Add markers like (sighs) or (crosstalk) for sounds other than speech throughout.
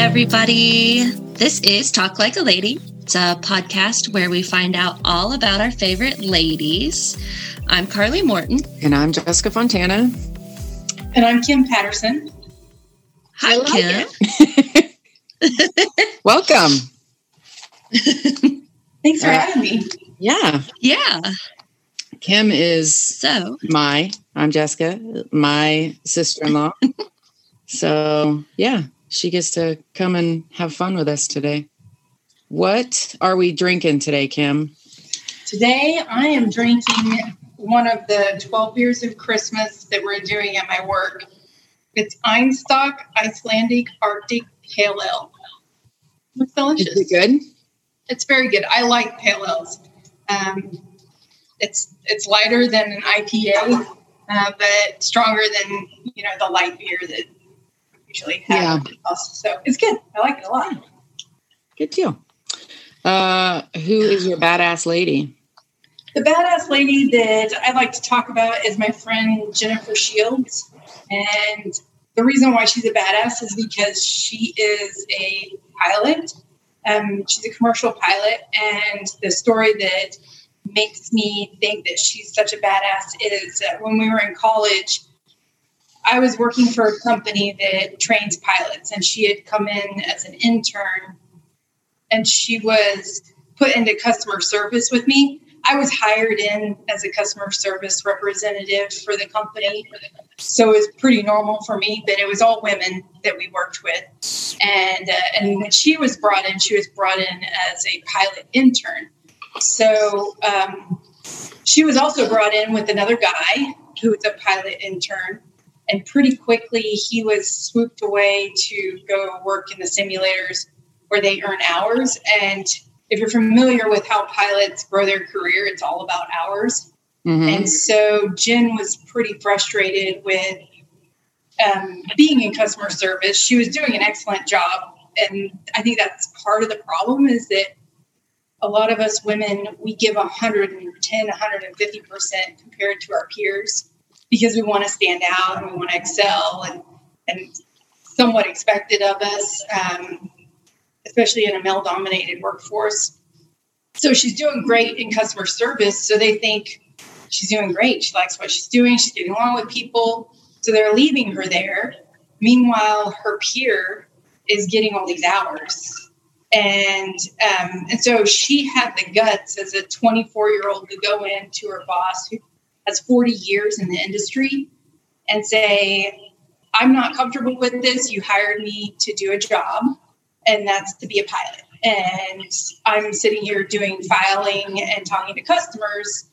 everybody. This is Talk Like a Lady. It's a podcast where we find out all about our favorite ladies. I'm Carly Morton. And I'm Jessica Fontana. And I'm Kim Patterson. Hi, Kim. (laughs) Welcome. (laughs) Thanks for uh, having me. Yeah. Yeah. Kim is so my, I'm Jessica, my sister in law. (laughs) so, yeah, she gets to come and have fun with us today. What are we drinking today, Kim? Today, I am drinking one of the 12 beers of Christmas that we're doing at my work. It's Einstök Icelandic Arctic Pale Ale. It's delicious. Is it good? It's very good. I like pale ales. Um, it's it's lighter than an IPA, uh, but stronger than you know the light beer that usually have. Yeah. So it's good. I like it a lot. Good too. Uh, who is your badass lady? The badass lady that I like to talk about is my friend Jennifer Shields. And the reason why she's a badass is because she is a pilot. Um, she's a commercial pilot. And the story that makes me think that she's such a badass is that when we were in college, I was working for a company that trains pilots, and she had come in as an intern and she was put into customer service with me. I was hired in as a customer service representative for the company. So it was pretty normal for me, but it was all women that we worked with. And, uh, and when she was brought in, she was brought in as a pilot intern. So um, she was also brought in with another guy who was a pilot intern. And pretty quickly, he was swooped away to go work in the simulators where they earn hours. And if you're familiar with how pilots grow their career, it's all about hours. Mm-hmm. And so Jen was pretty frustrated with um, being in customer service. She was doing an excellent job. And I think that's part of the problem is that a lot of us women, we give 110, 150% compared to our peers because we want to stand out and we want to excel and, and somewhat expected of us. Um, especially in a male dominated workforce. So she's doing great in customer service. So they think she's doing great. She likes what she's doing. She's getting along with people. So they're leaving her there. Meanwhile, her peer is getting all these hours. And um, and so she had the guts as a 24 year old to go in to her boss who has 40 years in the industry and say, I'm not comfortable with this. You hired me to do a job and that's to be a pilot. And I'm sitting here doing filing and talking to customers.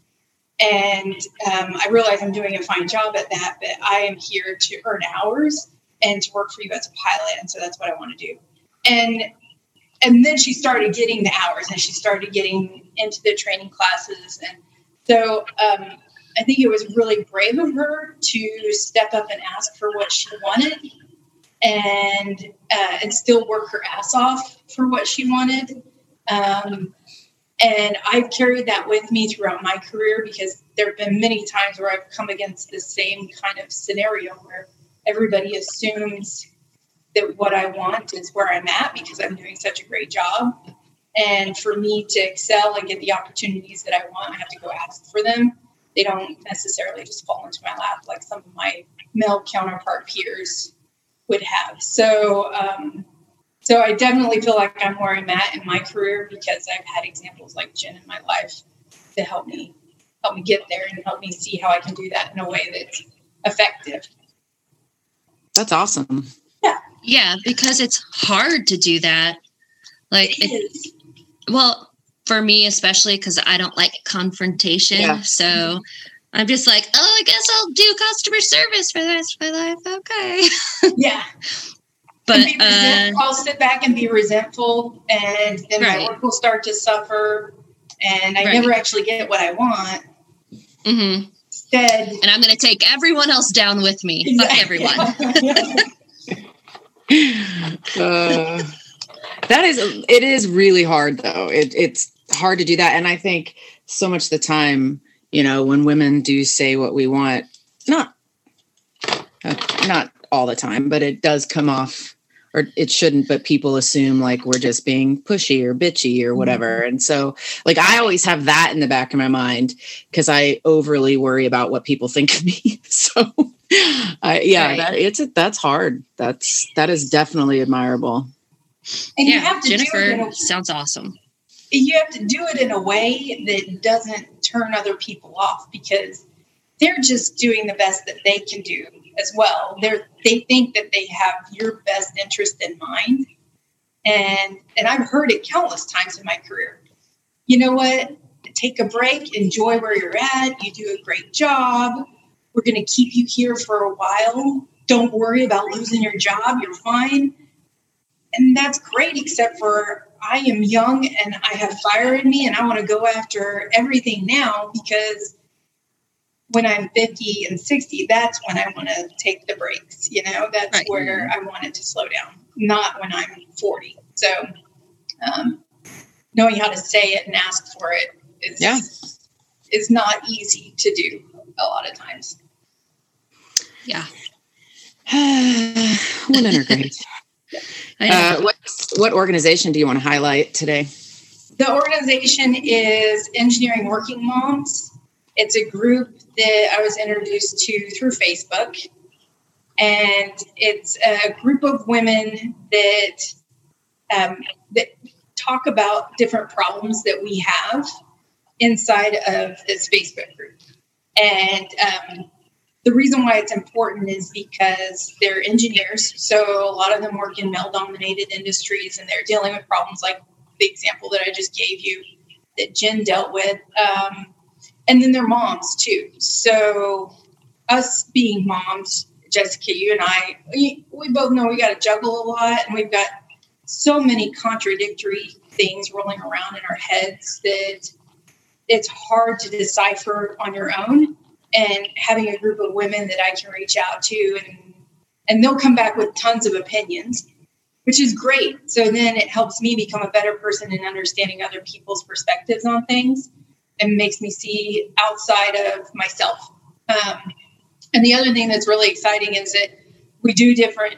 And um, I realize I'm doing a fine job at that, but I am here to earn hours and to work for you as a pilot. And so that's what I want to do. And and then she started getting the hours and she started getting into the training classes. And so um, I think it was really brave of her to step up and ask for what she wanted and uh, and still work her ass off for what she wanted. Um, and I've carried that with me throughout my career because there have been many times where I've come against the same kind of scenario where everybody assumes that what I want is where I'm at because I'm doing such a great job. And for me to excel and get the opportunities that I want, I have to go ask for them. They don't necessarily just fall into my lap like some of my male counterpart peers would have. So, um, so I definitely feel like I'm where I'm at in my career because I've had examples like Jen in my life to help me help me get there and help me see how I can do that in a way that's effective. That's awesome. Yeah. Yeah, because it's hard to do that. Like, it well, for me especially because I don't like confrontation. Yeah. So I'm just like, oh, I guess I'll do customer service for the rest of my life. Okay. (laughs) yeah. But uh, I'll sit back and be resentful, and then right. my work will start to suffer, and I right. never actually get what I want. Mm-hmm. Instead, and I'm going to take everyone else down with me. Exactly. Fuck everyone. (laughs) uh, that is, it is really hard though. It, it's hard to do that, and I think so much the time you know when women do say what we want not uh, not all the time but it does come off or it shouldn't, but people assume like we're just being pushy or bitchy or whatever. Mm-hmm. And so, like, I always have that in the back of my mind because I overly worry about what people think of me. (laughs) so, I, yeah, right. that, it's that's hard. That's that is definitely admirable. And yeah, you have to Jennifer a, sounds awesome. You have to do it in a way that doesn't turn other people off because they're just doing the best that they can do as well. They're they think that they have your best interest in mind. And and I've heard it countless times in my career. You know what? Take a break, enjoy where you're at. You do a great job. We're going to keep you here for a while. Don't worry about losing your job. You're fine. And that's great, except for I am young and I have fire in me and I want to go after everything now because when I'm 50 and 60, that's when I want to take the breaks. You know, that's right. where I want it to slow down, not when I'm 40. So, um, knowing how to say it and ask for it is, yeah. is not easy to do a lot of times. Yeah. Women are great. Uh, what, what organization do you want to highlight today? The organization is Engineering Working Moms. It's a group that I was introduced to through Facebook. And it's a group of women that um, that talk about different problems that we have inside of this Facebook group. And um, the reason why it's important is because they're engineers. So a lot of them work in male dominated industries and they're dealing with problems like the example that I just gave you that Jen dealt with. Um, and then they're moms too. So us being moms, Jessica, you and I, we, we both know we got to juggle a lot, and we've got so many contradictory things rolling around in our heads that it's hard to decipher on your own. And having a group of women that I can reach out to, and and they'll come back with tons of opinions, which is great. So then it helps me become a better person in understanding other people's perspectives on things and makes me see outside of myself. Um, and the other thing that's really exciting is that we do different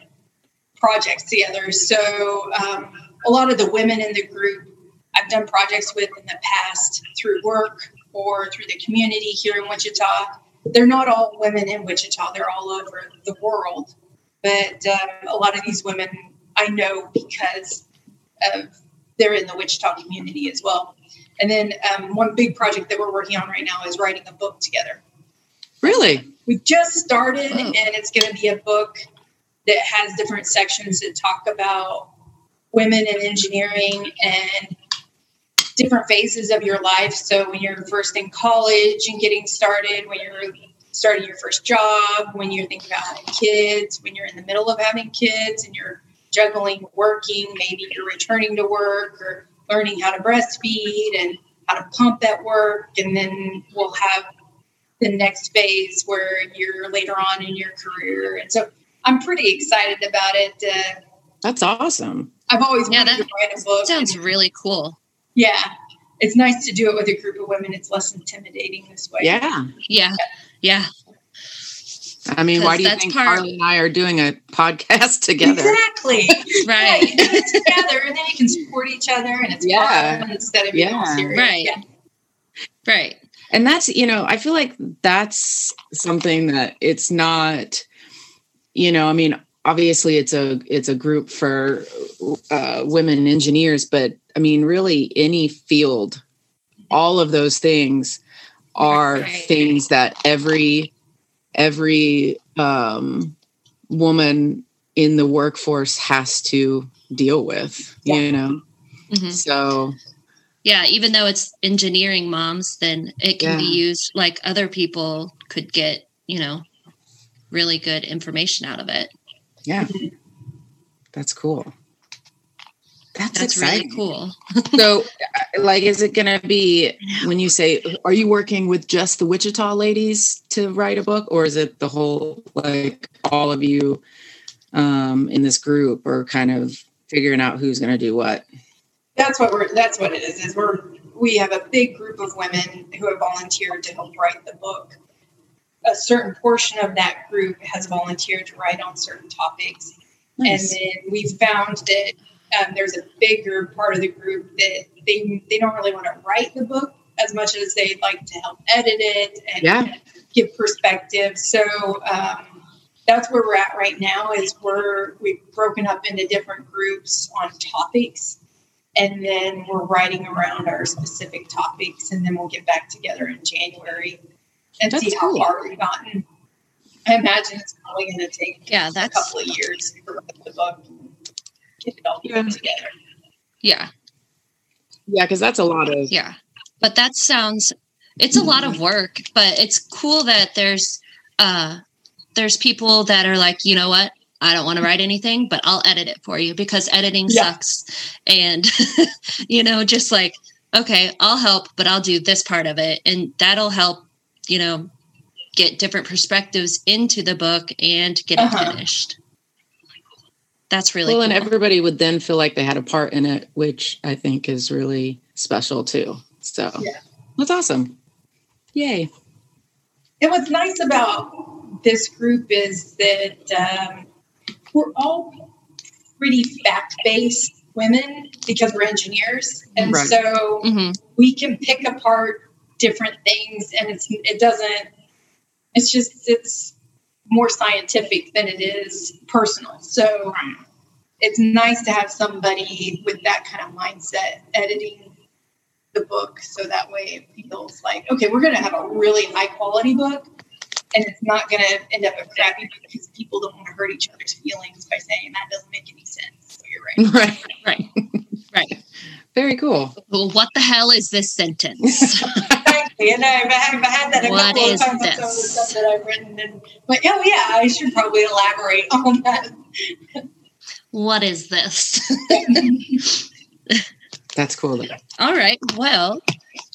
projects together. So um, a lot of the women in the group I've done projects with in the past through work or through the community here in Wichita. They're not all women in Wichita, they're all over the world. But um, a lot of these women I know because of they're in the Wichita community as well. And then um, one big project that we're working on right now is writing a book together. Really? We just started, and it's going to be a book that has different sections that talk about women in engineering and different phases of your life. So when you're first in college and getting started, when you're starting your first job, when you're thinking about having kids, when you're in the middle of having kids and you're juggling working, maybe you're returning to work or learning how to breastfeed and how to pump at work. And then we'll have the next phase where you're later on in your career. And so I'm pretty excited about it. Uh, That's awesome. I've always yeah, wanted to write a book. Sounds really cool. Yeah. It's nice to do it with a group of women. It's less intimidating this way. Yeah. Yeah. Yeah. I mean, why do you think part... Carly and I are doing a podcast (laughs) together? Exactly. (laughs) right. Yeah, together, and then you can support each other, and it's yeah. instead of being yeah. serious. Right. Yeah. Right. And that's you know, I feel like that's something that it's not. You know, I mean, obviously it's a it's a group for uh, women engineers, but I mean, really any field, all of those things are things that every every um, woman in the workforce has to deal with, yeah. you know? Mm-hmm. So, yeah, even though it's engineering moms, then it can yeah. be used like other people could get, you know, really good information out of it. Yeah. That's cool. That's, That's really cool. (laughs) so, uh, like, is it going to be when you say, are you working with just the Wichita ladies to write a book, or is it the whole, like, all of you um, in this group, or kind of figuring out who's going to do what? That's what we're. That's what it is. Is we're we have a big group of women who have volunteered to help write the book. A certain portion of that group has volunteered to write on certain topics Nice. And then we found that um, there's a bigger part of the group that they they don't really want to write the book as much as they'd like to help edit it and yeah. give perspective. So um, that's where we're at right now. Is we're we've broken up into different groups on topics, and then we're writing around our specific topics, and then we'll get back together in January and that's see how cool. far we've gotten. I imagine it's probably going to take yeah, that's, a couple of years to write the book get it all yeah. together. Yeah. Yeah, because that's a lot of yeah. But that sounds it's a lot of work, but it's cool that there's uh there's people that are like, you know what? I don't want to write anything, but I'll edit it for you because editing yeah. sucks. And (laughs) you know, just like, okay, I'll help, but I'll do this part of it and that'll help, you know, get different perspectives into the book and get uh-huh. it finished. That's really well, cool. and everybody would then feel like they had a part in it, which I think is really special too. So yeah. that's awesome. Yay. And what's nice about this group is that um, we're all pretty fact based women because we're engineers. And right. so mm-hmm. we can pick apart different things and it's it doesn't it's just it's more scientific than it is personal. So it's nice to have somebody with that kind of mindset editing the book so that way it feels like, okay, we're going to have a really high quality book and it's not going to end up a crappy book because people don't want to hurt each other's feelings by saying that doesn't make any sense. So you're right. (laughs) Right. Right. (laughs) Right. Very cool. Well, what the hell is this sentence? (laughs) You know, I've had, I've had that a what couple of times this? some of the stuff that I've written. And like, oh yeah, I should probably elaborate (laughs) on that. What is this? (laughs) That's cool. Though. All right. Well,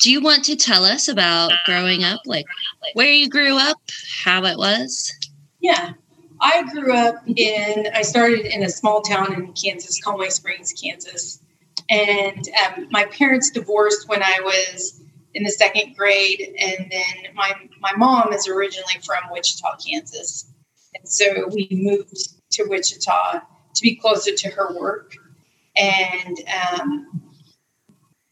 do you want to tell us about growing up, like where you grew up, how it was? Yeah. I grew up in, I started in a small town in Kansas, Conway Springs, Kansas. And um, my parents divorced when I was in the second grade, and then my my mom is originally from Wichita, Kansas, and so we moved to Wichita to be closer to her work, and um,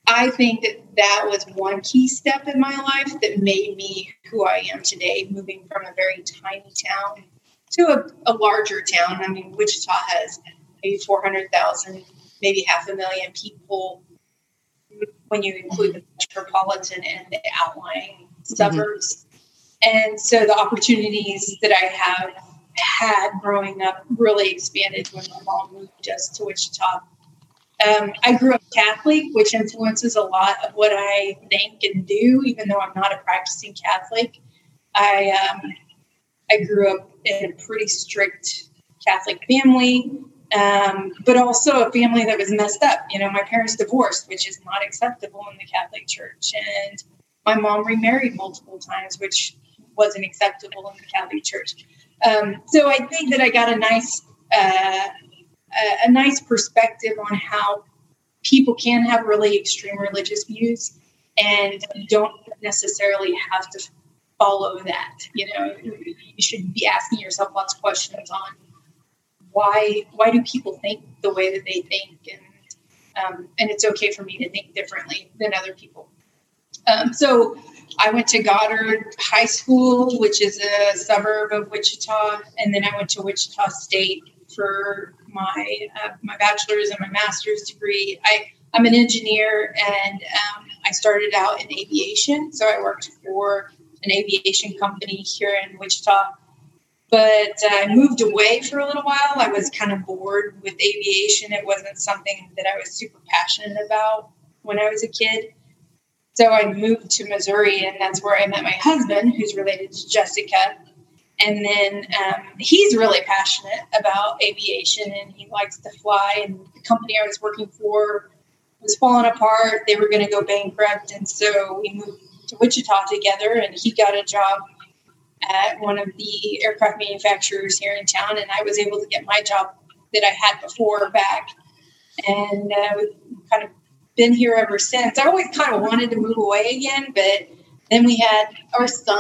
I think that that was one key step in my life that made me who I am today, moving from a very tiny town to a, a larger town. I mean, Wichita has maybe 400,000, maybe half a million people when you include the metropolitan and the outlying mm-hmm. suburbs. Mm-hmm. And so the opportunities that I have had growing up really expanded when my mom moved us to Wichita. Um, I grew up Catholic, which influences a lot of what I think and do, even though I'm not a practicing Catholic. I um, I grew up in a pretty strict Catholic family um, but also a family that was messed up. You know, my parents divorced, which is not acceptable in the Catholic Church, and my mom remarried multiple times, which wasn't acceptable in the Catholic Church. Um, so I think that I got a nice uh, a, a nice perspective on how people can have really extreme religious views and don't necessarily have to follow that. You know, you should be asking yourself lots of questions on why why do people think the way that they think? And um, and it's okay for me to think differently than other people. Um, so i went to goddard high school which is a suburb of wichita and then i went to wichita state for my uh, my bachelor's and my master's degree. I i'm an engineer and um, i started out in aviation. So i worked for an aviation company here in wichita but I moved away for a little while. I was kind of bored with aviation. It wasn't something that I was super passionate about when I was a kid. So I moved to Missouri, and that's where I met my husband, who's related to Jessica. And then um, he's really passionate about aviation and he likes to fly. And the company I was working for was falling apart. They were going to go bankrupt. And so we moved to Wichita together, and he got a job at one of the aircraft manufacturers here in town, and I was able to get my job that I had before back, and uh, kind of been here ever since. I always kind of wanted to move away again, but then we had our son.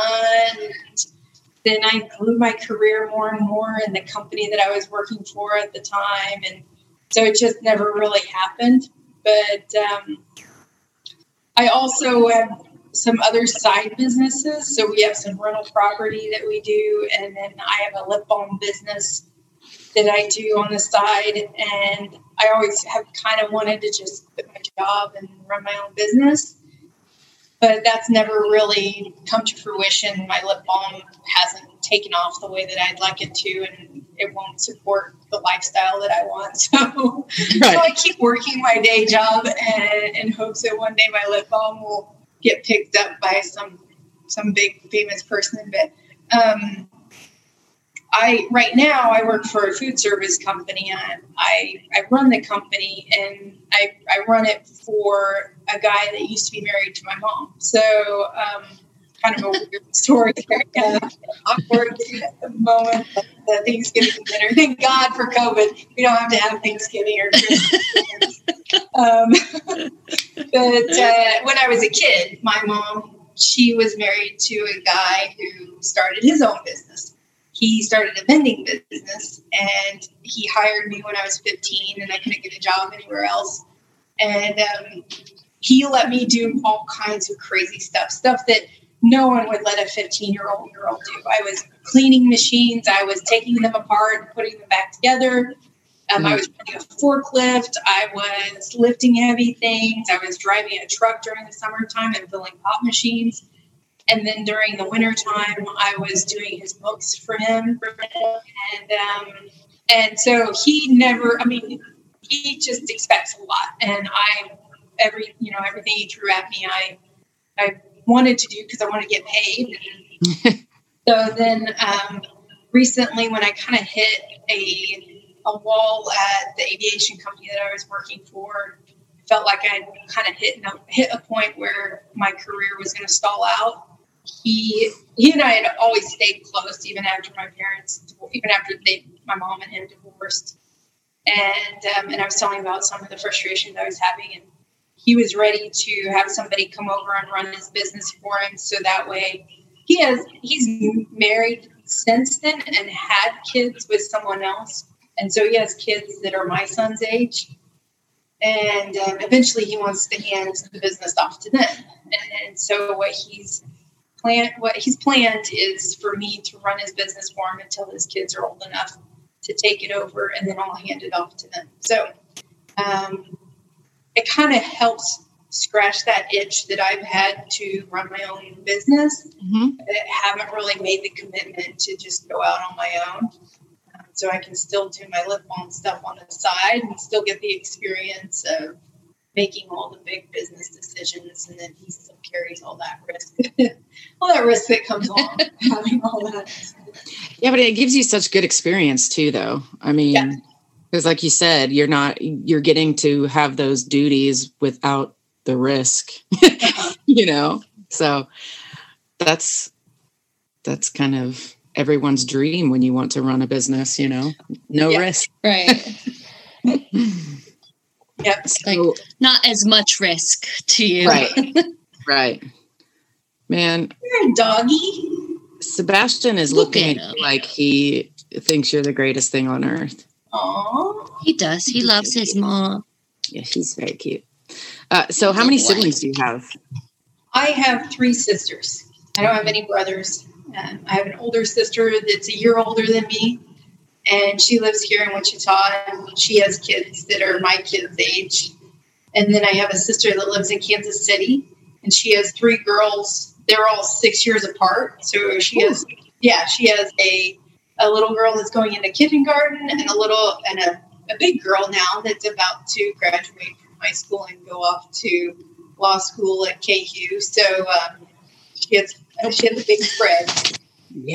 then I grew my career more and more in the company that I was working for at the time. And so it just never really happened. But um, I also have some other side businesses. So we have some rental property that we do, and then I have a lip balm business that I do on the side. And I always have kind of wanted to just quit my job and run my own business. But that's never really come to fruition. My lip balm hasn't taken off the way that I'd like it to, and it won't support the lifestyle that I want. (laughs) So, right. so I keep working my day job and in hopes that one day my lip balm will get picked up by some some big famous person. But um, I right now I work for a food service company. I, I, I run the company and I, I run it for a guy that used to be married to my mom. So um, kind of a weird story (laughs) there. Yeah, awkward moment the Thanksgiving dinner. Thank God for COVID. We don't have to have Thanksgiving or Christmas. (laughs) um, (laughs) but uh, when I was a kid, my mom she was married to a guy who started his own business. He started a vending business, and he hired me when I was 15, and I couldn't get a job anywhere else. And um, he let me do all kinds of crazy stuff, stuff that no one would let a 15 year old girl do. I was cleaning machines, I was taking them apart putting them back together. Um, I was running a forklift. I was lifting heavy things. I was driving a truck during the summertime and filling pop machines. And then during the wintertime, I was doing his books for him. And um, and so he never, I mean, he just expects a lot. And I, every, you know, everything he threw at me, I, I wanted to do because I want to get paid. (laughs) so then um, recently, when I kind of hit a a wall at the aviation company that I was working for, felt like I kind of hit hit a point where my career was going to stall out. He he and I had always stayed close, even after my parents, even after they, my mom and him divorced. And um, and I was telling about some of the frustrations I was having, and he was ready to have somebody come over and run his business for him. So that way he has he's married since then and had kids with someone else. And so he has kids that are my son's age. And um, eventually he wants to hand the business off to them. And, and so what he's planned what he's planned is for me to run his business for him until his kids are old enough to take it over and then i'll hand it off to them. So um, it kind of helps scratch that itch that I've had to run my own business. Mm-hmm. I haven't really made the commitment to just go out on my own. Um, so I can still do my lip balm stuff on the side and still get the experience of making all the big business decisions. And then he still carries all that risk, (laughs) all that risk that comes along (laughs) having all that. Yeah, but it gives you such good experience too, though. I mean, yeah because like you said you're not you're getting to have those duties without the risk (laughs) you know? So that's that's kind of everyone's dream when you want to run a business you know? No yeah, risk. right. (laughs) Yep so, like not as much risk to you. Right (laughs) right. Man you're a doggy. Sebastian is Look looking like he thinks you're the greatest thing on earth Aww. He does. He loves his mom. Yeah, she's very cute. Uh, so, how many siblings do you have? I have three sisters. I don't have any brothers. Um, I have an older sister that's a year older than me, and she lives here in Wichita. And she has kids that are my kids' age. And then I have a sister that lives in Kansas City, and she has three girls. They're all six years apart. So she Ooh. has, yeah, she has a a little girl that's going into kindergarten and a little and a, a big girl now that's about to graduate from high school and go off to law school at KU. So um, she has she has a big spread.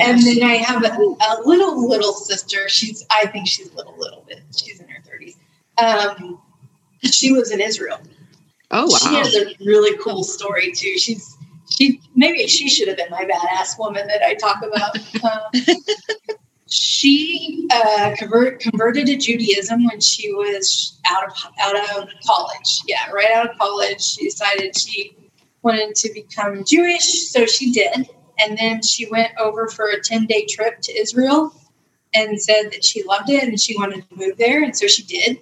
And then I have a, a, little little sister. She's I think she's a little little bit. She's in her thirties. Um, she lives in Israel. Oh wow! She has a really cool story too. She's she maybe she should have been my badass woman that I talk about. (laughs) Um, she uh, convert, converted to Judaism when she was out of out of college. Yeah, right out of college, she decided she wanted to become Jewish, so she did. and then she went over for a 10 day trip to Israel and said that she loved it and she wanted to move there. And so she did.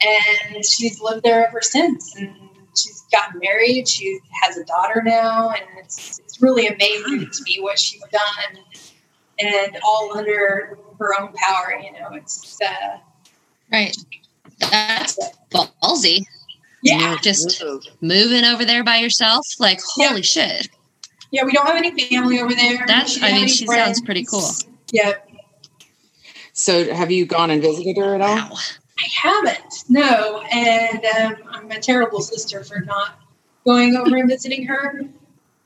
And she's lived there ever since. And she's gotten married. She has a daughter now. And it's, it's really amazing to me what she's done and all under her own power. You know, it's uh, right. That's ballsy. Yeah. Just moving over there by yourself. Like, holy yeah. shit. Yeah, we don't have any family over there. That's, I mean, she friends. sounds pretty cool. Yeah. So, have you gone and visited her at all? Wow. I haven't, no. And um, I'm a terrible sister for not going over and visiting her.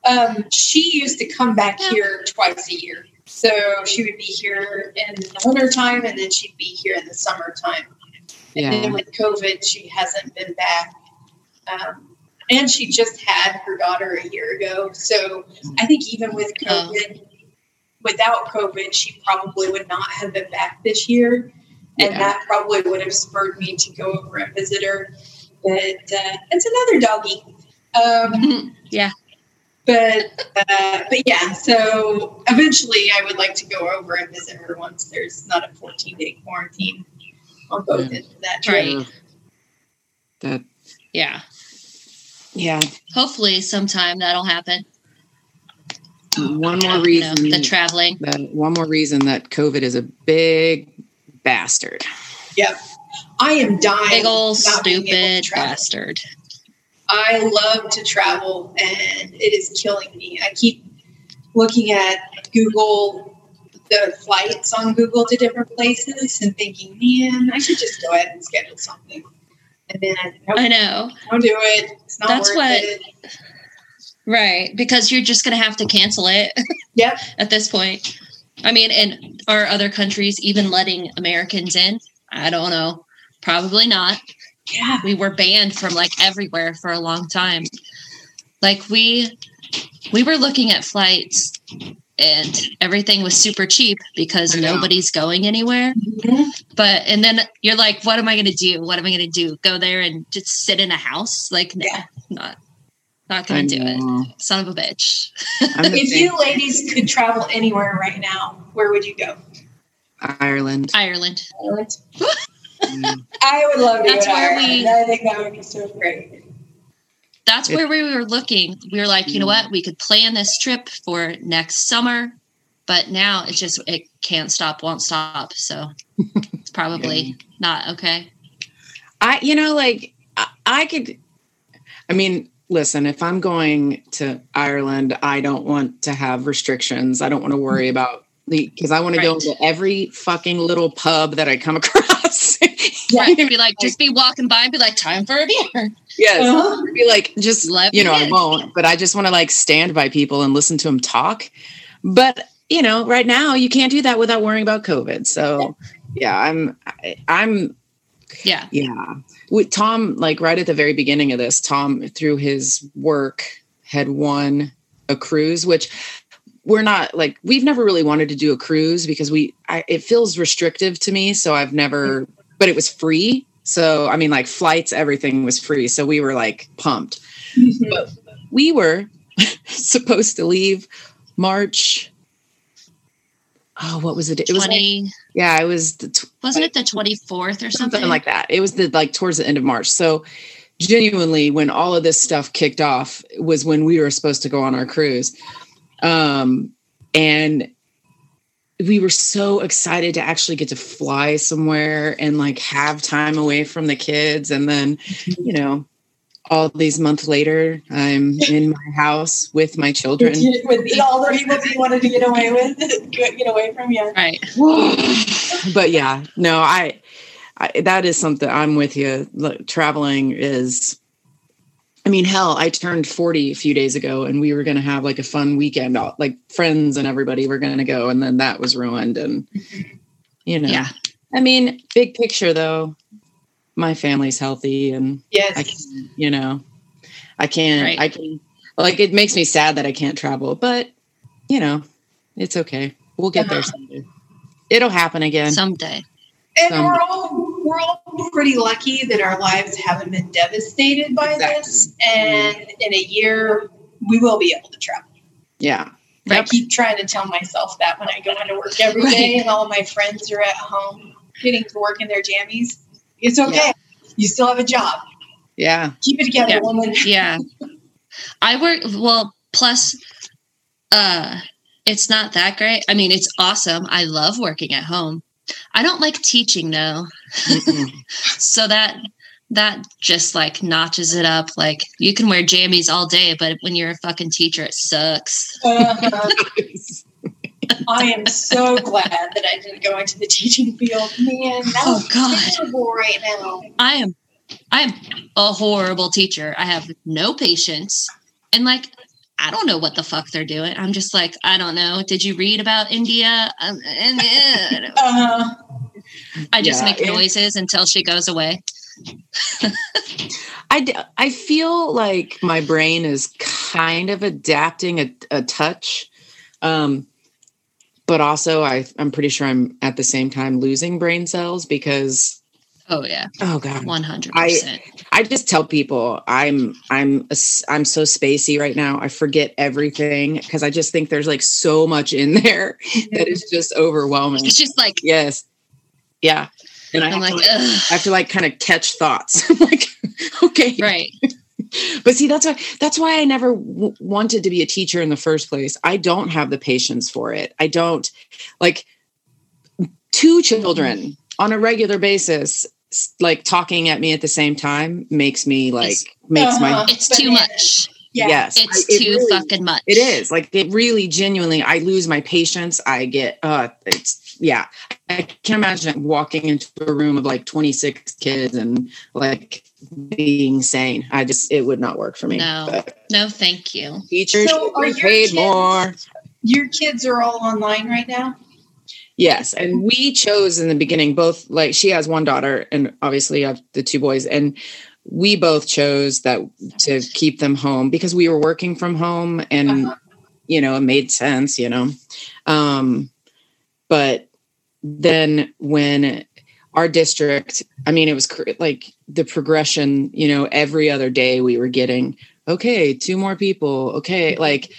Um, she used to come back yeah. here twice a year. So she would be here in the winter time and then she'd be here in the summertime. Yeah. And then with COVID, she hasn't been back. Um, and she just had her daughter a year ago. So I think even with oh. COVID, without COVID, she probably would not have been back this year. And yeah. that probably would have spurred me to go over and visit her. But uh, it's another doggy. Um, (laughs) yeah. But uh, but yeah, so eventually I would like to go over and visit her once there's not a 14 day quarantine on both yeah. ends of that trip. Right. That yeah. Yeah. Hopefully sometime that'll happen. One more reason you know, the traveling. That, one more reason that COVID is a big bastard. Yep. I am dying. Big old stupid bastard. I love to travel and it is killing me. I keep looking at Google, the flights on Google to different places and thinking, man, I should just go ahead and schedule something. And then I, nope, I know. Don't do it. It's not That's worth what, it. Right. Because you're just going to have to cancel it. (laughs) Yep. at this point. I mean, and are other countries even letting Americans in? I don't know. Probably not. Yeah. We were banned from like everywhere for a long time. Like we we were looking at flights and everything was super cheap because nobody's going anywhere. Mm-hmm. But and then you're like, what am I gonna do? What am I gonna do? Go there and just sit in a house? Like no, yeah. not not gonna do it. Son of a bitch. (laughs) if you ladies could travel anywhere right now, where would you go? Ireland. Ireland. Ireland. (laughs) (laughs) I would love to. That's where Ireland. we. I think that would be so great. That's where we were looking. We were like, you know mm. what? We could plan this trip for next summer, but now it's just it can't stop, won't stop. So it's (laughs) probably yeah. not okay. I, you know, like I, I could. I mean, listen, if I'm going to Ireland, I don't want to have restrictions. I don't want to worry mm. about the because I want right. to go to every fucking little pub that I come (laughs) across. (laughs) yeah, be like, just be walking by and be like, time for a beer. Yes, uh-huh. be like, just Let you know, in. I won't, but I just want to like stand by people and listen to them talk. But you know, right now you can't do that without worrying about COVID. So yeah, I'm, I, I'm, yeah, yeah with Tom, like right at the very beginning of this, Tom, through his work, had won a cruise, which we're not like we've never really wanted to do a cruise because we I, it feels restrictive to me. So I've never, but it was free. So I mean, like flights, everything was free. So we were like pumped. Mm-hmm. But we were (laughs) supposed to leave March oh, what was it? It 20, was like, yeah, it was the tw- wasn't it the 24th or something? something like that. It was the like towards the end of March. So genuinely when all of this stuff kicked off was when we were supposed to go on our cruise. Um and we were so excited to actually get to fly somewhere and like have time away from the kids and then you know all these months later, I'm in my house with my children. with all the people you wanted to get away with, get away from you. Right. (sighs) but yeah, no, I, I, that is something I'm with you. Look, traveling is, I mean, hell, I turned 40 a few days ago and we were going to have like a fun weekend, like friends and everybody were going to go. And then that was ruined. And, you know, yeah. I mean, big picture though, my family's healthy and yes, I can, you know, I can't, right. I can, like, it makes me sad that I can't travel, but you know, it's okay. We'll get uh-huh. there someday. It'll happen again someday. And someday. we're all we're all pretty lucky that our lives haven't been devastated by exactly. this. And in a year, we will be able to travel. Yeah. I keep trying to tell myself that when I go into work every day, and all my friends are at home getting to work in their jammies. It's okay. Yeah. You still have a job. Yeah. Keep it together, yeah. woman. Yeah. (laughs) I work well, plus uh it's not that great. I mean, it's awesome. I love working at home. I don't like teaching though. (laughs) so that that just like notches it up. Like you can wear jammies all day, but when you're a fucking teacher, it sucks. Uh, I am so glad that I didn't go into the teaching field. Man, oh god, right now. I am, I am a horrible teacher. I have no patience, and like I don't know what the fuck they're doing. I'm just like, I don't know. Did you read about India? Um, (laughs) uh, I just yeah, make noises until she goes away. (laughs) I, I feel like my brain is kind of adapting a, a touch. Um, but also I, I'm pretty sure I'm at the same time losing brain cells because Oh yeah. Oh god. One hundred percent. I just tell people I'm I'm a, I'm so spacey right now. I forget everything because I just think there's like so much in (laughs) there that is just overwhelming. It's just like yes, yeah. And I have, like, to, like, I have to like kind of catch thoughts. (laughs) like, okay, right. (laughs) but see, that's why that's why I never w- wanted to be a teacher in the first place. I don't have the patience for it. I don't like two children on a regular basis like talking at me at the same time makes me like it's, makes uh-huh. my it's too much. yeah. yes. It's I, it too really, fucking much. It is. Like it really genuinely i lose my patience. I get uh it's yeah. I can't imagine walking into a room of like 26 kids and like being sane. I just it would not work for me. No. But no thank you. Teachers so are paid kids, more. your kids are all online right now Yes. And we chose in the beginning, both like she has one daughter and obviously I have the two boys. And we both chose that to keep them home because we were working from home and, uh-huh. you know, it made sense, you know. Um, but then when our district, I mean, it was cr- like the progression, you know, every other day we were getting, okay, two more people. Okay. Like,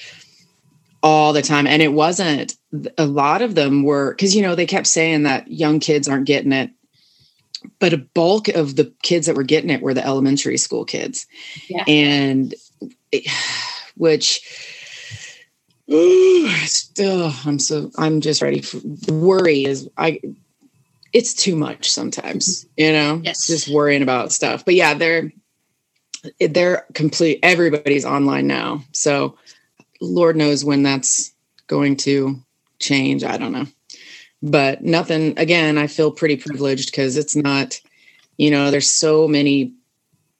all the time. And it wasn't, a lot of them were, because, you know, they kept saying that young kids aren't getting it. But a bulk of the kids that were getting it were the elementary school kids. Yeah. And it, which, ooh, still, I'm so, I'm just ready for worry is, I, it's too much sometimes, you know, yes. just worrying about stuff. But yeah, they're, they're complete, everybody's online now. So, Lord knows when that's going to change. I don't know. But nothing, again, I feel pretty privileged because it's not, you know, there's so many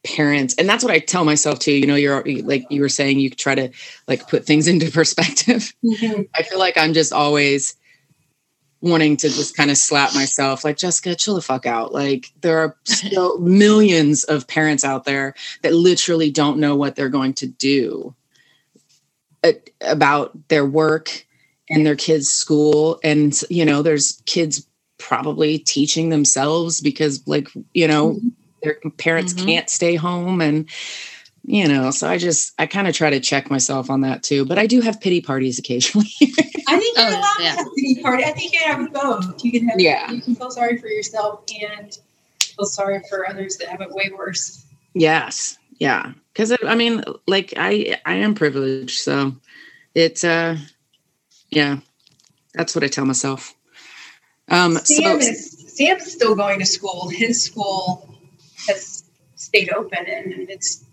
parents and that's what i tell myself too you know you're like you were saying you try to like put things into (laughs) perspective mm-hmm. i feel like i'm just always wanting to just kind of slap myself like jessica chill the fuck out like there are (laughs) still millions of parents out there that literally don't know what they're going to do about their work and their kids' school. And, you know, there's kids probably teaching themselves because, like, you know, mm-hmm. their parents mm-hmm. can't stay home. And, you know, so I just, I kind of try to check myself on that too. But I do have pity parties occasionally. (laughs) I think you're oh, allowed yeah. to have pity party. I think you have both. You can have, yeah. you can feel sorry for yourself and feel sorry for others that have it way worse. Yes. Yeah. Cause I mean, like I, I am privileged. So it's uh yeah that's what i tell myself um sam, so, is, sam is still going to school his school has stayed open and it's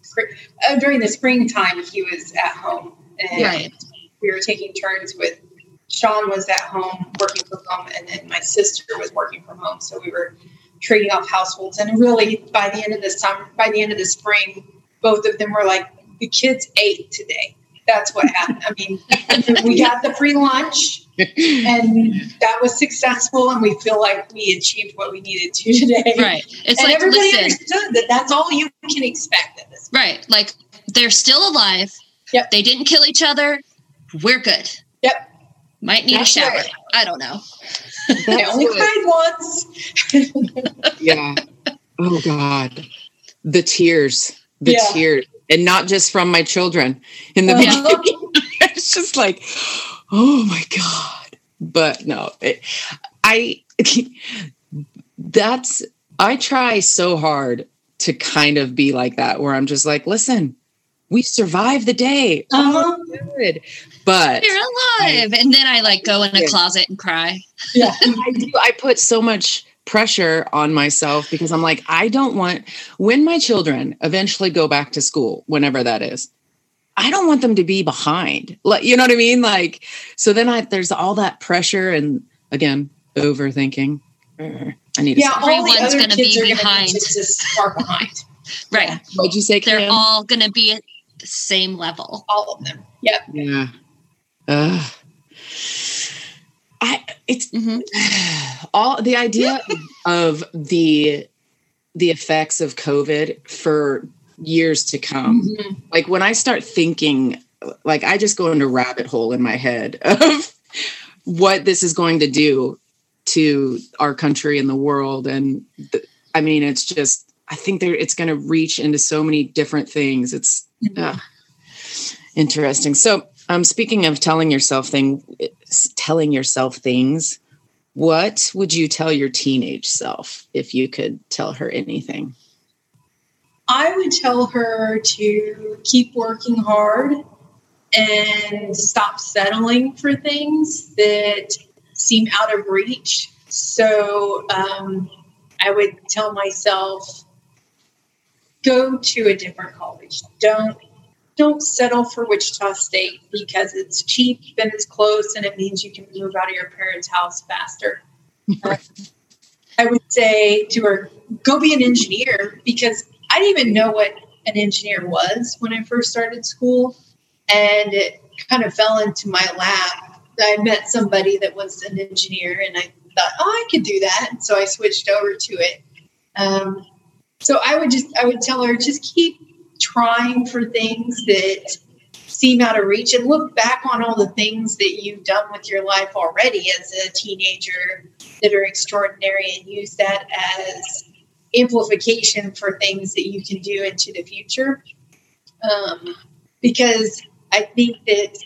uh, during the springtime he was at home and right. we were taking turns with sean was at home working from home and then my sister was working from home so we were trading off households and really by the end of the summer by the end of the spring both of them were like the kids ate today that's what happened. I mean, (laughs) we got the free lunch and that was successful and we feel like we achieved what we needed to today. Right. It's and like, everybody listen, understood that that's all you can expect at this point. Right. Like they're still alive. Yep. They didn't kill each other. We're good. Yep. Might need that's a shower. Right. I don't know. (laughs) I only cried once. (laughs) yeah. Oh God. The tears. The yeah. tears and not just from my children in the yeah. beginning. (laughs) it's just like, oh my God. But no, it, I, (laughs) that's, I try so hard to kind of be like that, where I'm just like, listen, we survived the day. Uh-huh. Oh, good. But you're alive. I, and then I like go in a yeah. closet and cry. Yeah. (laughs) I do. I put so much pressure on myself because I'm like, I don't want when my children eventually go back to school, whenever that is, I don't want them to be behind. Like, you know what I mean? Like, so then I there's all that pressure and again, overthinking. I need yeah, all the other gonna kids be are behind. Just far behind. (laughs) right. Yeah. What'd you say? They're all gonna be at the same level. All of them. Yep. Yeah. Uh, I it's mm-hmm. (sighs) all the idea of the the effects of COVID for years to come. Mm-hmm. Like when I start thinking, like I just go into rabbit hole in my head (laughs) of what this is going to do to our country and the world. And the, I mean, it's just I think there it's going to reach into so many different things. It's mm-hmm. uh, interesting. So, um, speaking of telling yourself thing, telling yourself things, what would you tell your teenage self if you could tell her anything? I would tell her to keep working hard and stop settling for things that seem out of reach. So um, I would tell myself, go to a different college. Don't don't settle for Wichita State because it's cheap and it's close and it means you can move out of your parents' house faster. (laughs) Uh, I would say to her, go be an engineer because I didn't even know what an engineer was when I first started school. And it kind of fell into my lap. I met somebody that was an engineer and I thought, oh, I could do that. And So I switched over to it. Um, so I would just, I would tell her, just keep trying for things that seem out of reach and look back on all the things that you've done with your life already as a teenager that are extraordinary and use that as amplification for things that you can do into the future. Um, because I think that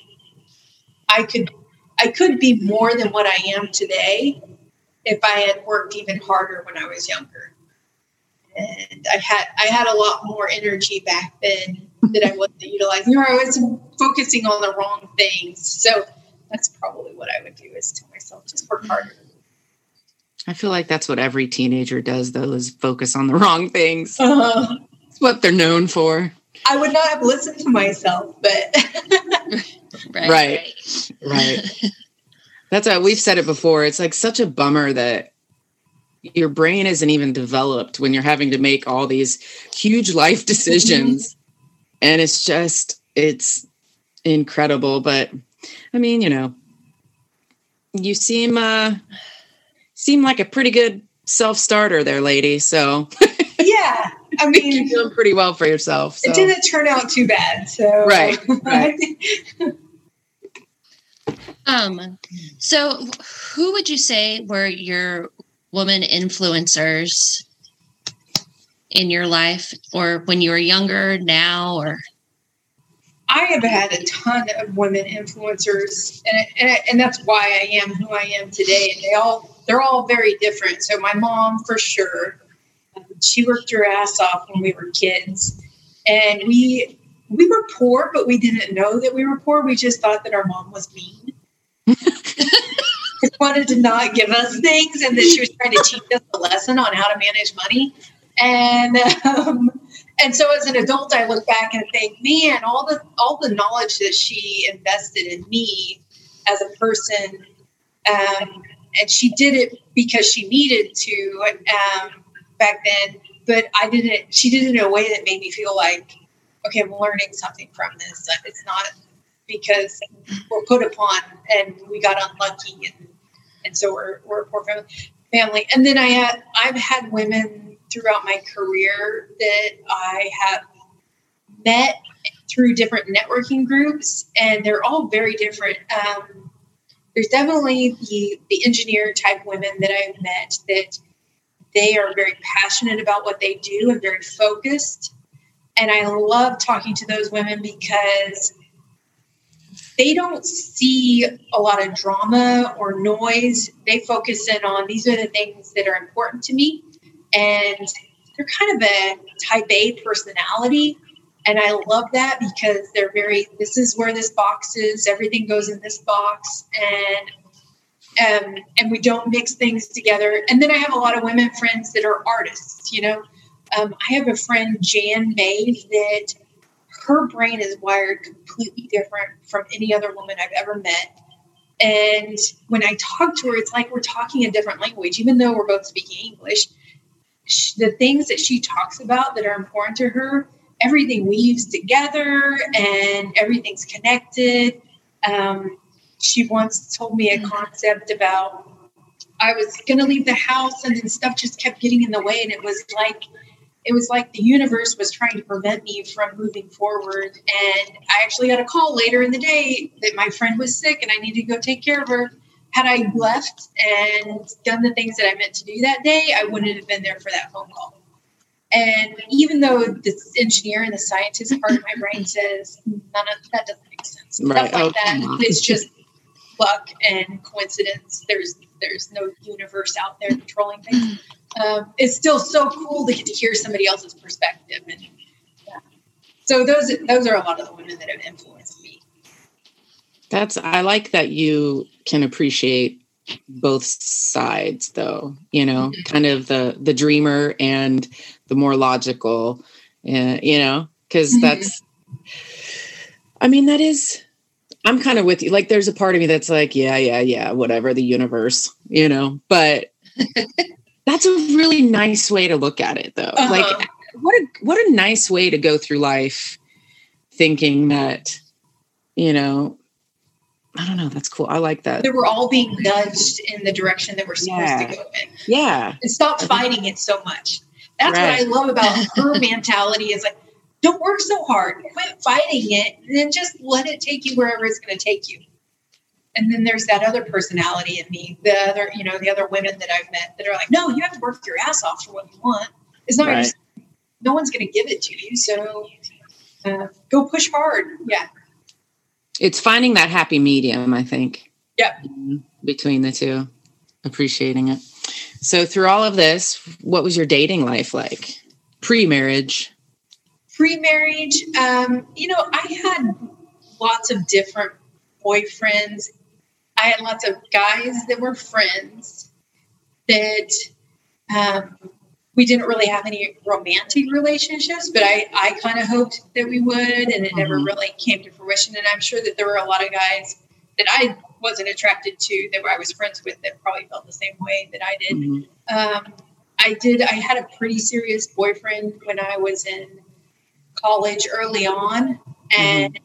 I could I could be more than what I am today if I had worked even harder when I was younger and I had I had a lot more energy back then that I wasn't utilizing, or I was focusing on the wrong things. So that's probably what I would do: is tell myself just work harder. I feel like that's what every teenager does, though, is focus on the wrong things. Uh, it's what they're known for. I would not have listened to myself, but (laughs) right, right, right. That's why we've said it before. It's like such a bummer that your brain isn't even developed when you're having to make all these huge life (laughs) decisions and it's just it's incredible but i mean you know you seem uh seem like a pretty good self-starter there lady so (laughs) yeah i mean you're doing pretty well for yourself so. it didn't turn out too bad so right, right. (laughs) um so who would you say were your woman influencers in your life or when you were younger now or? I have had a ton of women influencers and, and, and that's why i am who i am today. And they all they're all very different. So my mom for sure she worked her ass off when we were kids. And we we were poor but we didn't know that we were poor. We just thought that our mom was mean (laughs) wanted to not give us things and that she was trying to teach us a lesson on how to manage money. And um, and so as an adult, I look back and think, man, all the all the knowledge that she invested in me as a person, um, and she did it because she needed to um, back then. But I didn't. She did it in a way that made me feel like, okay, I'm learning something from this. It's not because we're put upon and we got unlucky and and so we're, we're a poor family. And then I had I've had women throughout my career that I have met through different networking groups, and they're all very different. Um, there's definitely the the engineer type women that I've met that they are very passionate about what they do and very focused. And I love talking to those women because they don't see a lot of drama or noise. They focus in on these are the things that are important to me. And they're kind of a type A personality. And I love that because they're very, this is where this box is, everything goes in this box. And um, and we don't mix things together. And then I have a lot of women friends that are artists. You know, um, I have a friend Jan May that her brain is wired completely different from any other woman I've ever met. And when I talk to her, it's like we're talking a different language, even though we're both speaking English. The things that she talks about that are important to her, everything weaves together and everything's connected. Um, she once told me a concept about I was going to leave the house and then stuff just kept getting in the way. And it was like, it was like the universe was trying to prevent me from moving forward. And I actually got a call later in the day that my friend was sick and I needed to go take care of her. Had I left and done the things that I meant to do that day, I wouldn't have been there for that phone call. And even though the engineer and the scientist part of my brain says none of that doesn't make sense, right. stuff like oh, that, it's just luck and coincidence. There's there's no universe out there controlling things um, it's still so cool to get to hear somebody else's perspective and yeah. so those those are a lot of the women that have influenced me that's i like that you can appreciate both sides though you know mm-hmm. kind of the the dreamer and the more logical uh, you know because mm-hmm. that's i mean that is i'm kind of with you like there's a part of me that's like yeah yeah yeah whatever the universe you know but (laughs) That's a really nice way to look at it though. Uh-huh. Like what a what a nice way to go through life thinking that, you know, I don't know, that's cool. I like that. That we're all being nudged in the direction that we're supposed yeah. to go in. Yeah. And stop fighting it so much. That's right. what I love about (laughs) her mentality is like, don't work so hard. Quit fighting it and then just let it take you wherever it's going to take you. And then there's that other personality in me the other you know the other women that i've met that are like no you have to work your ass off for what you want. It's not right. no one's going to give it to you so uh, go push hard. Yeah. It's finding that happy medium i think. Yeah between the two appreciating it. So through all of this what was your dating life like? Pre-marriage pre-marriage um, you know i had lots of different boyfriends I had lots of guys that were friends that um, we didn't really have any romantic relationships, but I, I kind of hoped that we would, and it mm-hmm. never really came to fruition. And I'm sure that there were a lot of guys that I wasn't attracted to that I was friends with that probably felt the same way that I did. Mm-hmm. Um, I did. I had a pretty serious boyfriend when I was in college early on, mm-hmm. and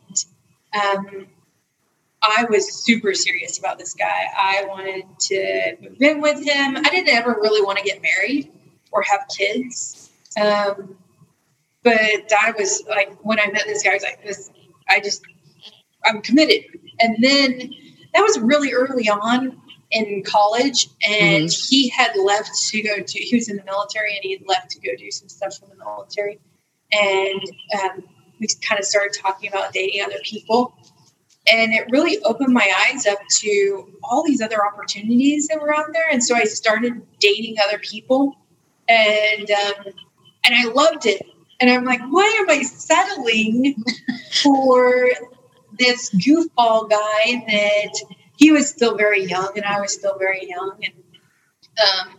mm-hmm. um, I was super serious about this guy. I wanted to move in with him. I didn't ever really want to get married or have kids. Um, but I was like, when I met this guy, I was like, this, I just, I'm committed. And then that was really early on in college. And mm-hmm. he had left to go to, he was in the military and he had left to go do some stuff from the military. And um, we kind of started talking about dating other people. And it really opened my eyes up to all these other opportunities that were out there and so i started dating other people. And um, and i loved it. And i'm like why am i settling for this goofball guy that he was still very young and i was still very young? And um,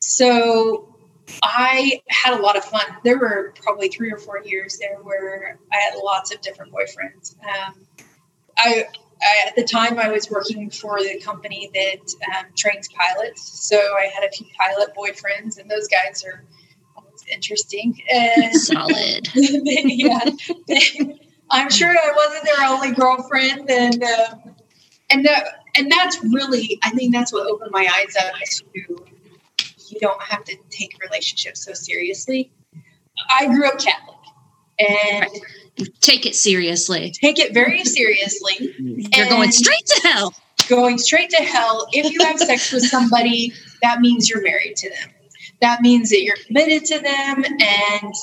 so I had a lot of fun. There were probably three or four years there where I had lots of different boyfriends. Um, I, I, at the time I was working for the company that um, trains pilots, so I had a few pilot boyfriends, and those guys are interesting and (laughs) (laughs) solid. (laughs) yeah, I'm sure I wasn't their only girlfriend, and um, and that, and that's really I think that's what opened my eyes up to you don't have to take relationships so seriously. I grew up Catholic, and. Right take it seriously. Take it very seriously. You're going straight to hell. Going straight to hell. If you have sex with somebody, that means you're married to them. That means that you're committed to them and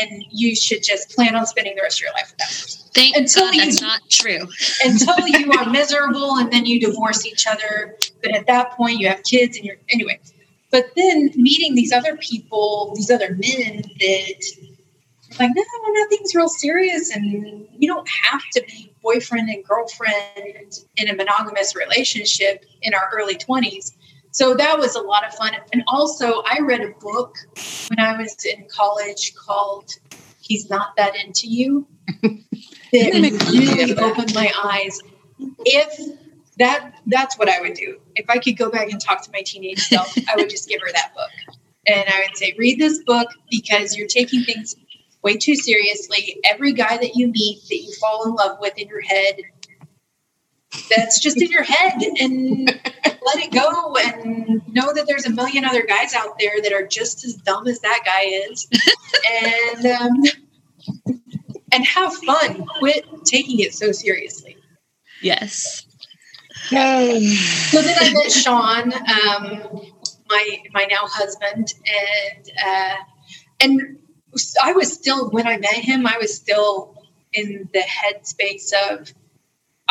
and you should just plan on spending the rest of your life with them. Thank until God that's not true. (laughs) until you are (laughs) miserable and then you divorce each other. But at that point, you have kids and you're anyway. But then meeting these other people, these other men that like, no, nothing's real serious, and you don't have to be boyfriend and girlfriend in a monogamous relationship in our early 20s. So that was a lot of fun. And also, I read a book when I was in college called He's Not That Into You. (laughs) that really opened my eyes. If that that's what I would do. If I could go back and talk to my teenage self, I would just give her that book. And I would say, read this book because you're taking things way too seriously. Every guy that you meet that you fall in love with in your head, that's just in your head and (laughs) let it go and know that there's a million other guys out there that are just as dumb as that guy is. and um, and have fun. Quit taking it so seriously. Yes. So then I met Sean, um, my my now husband, and uh, and I was still when I met him, I was still in the headspace of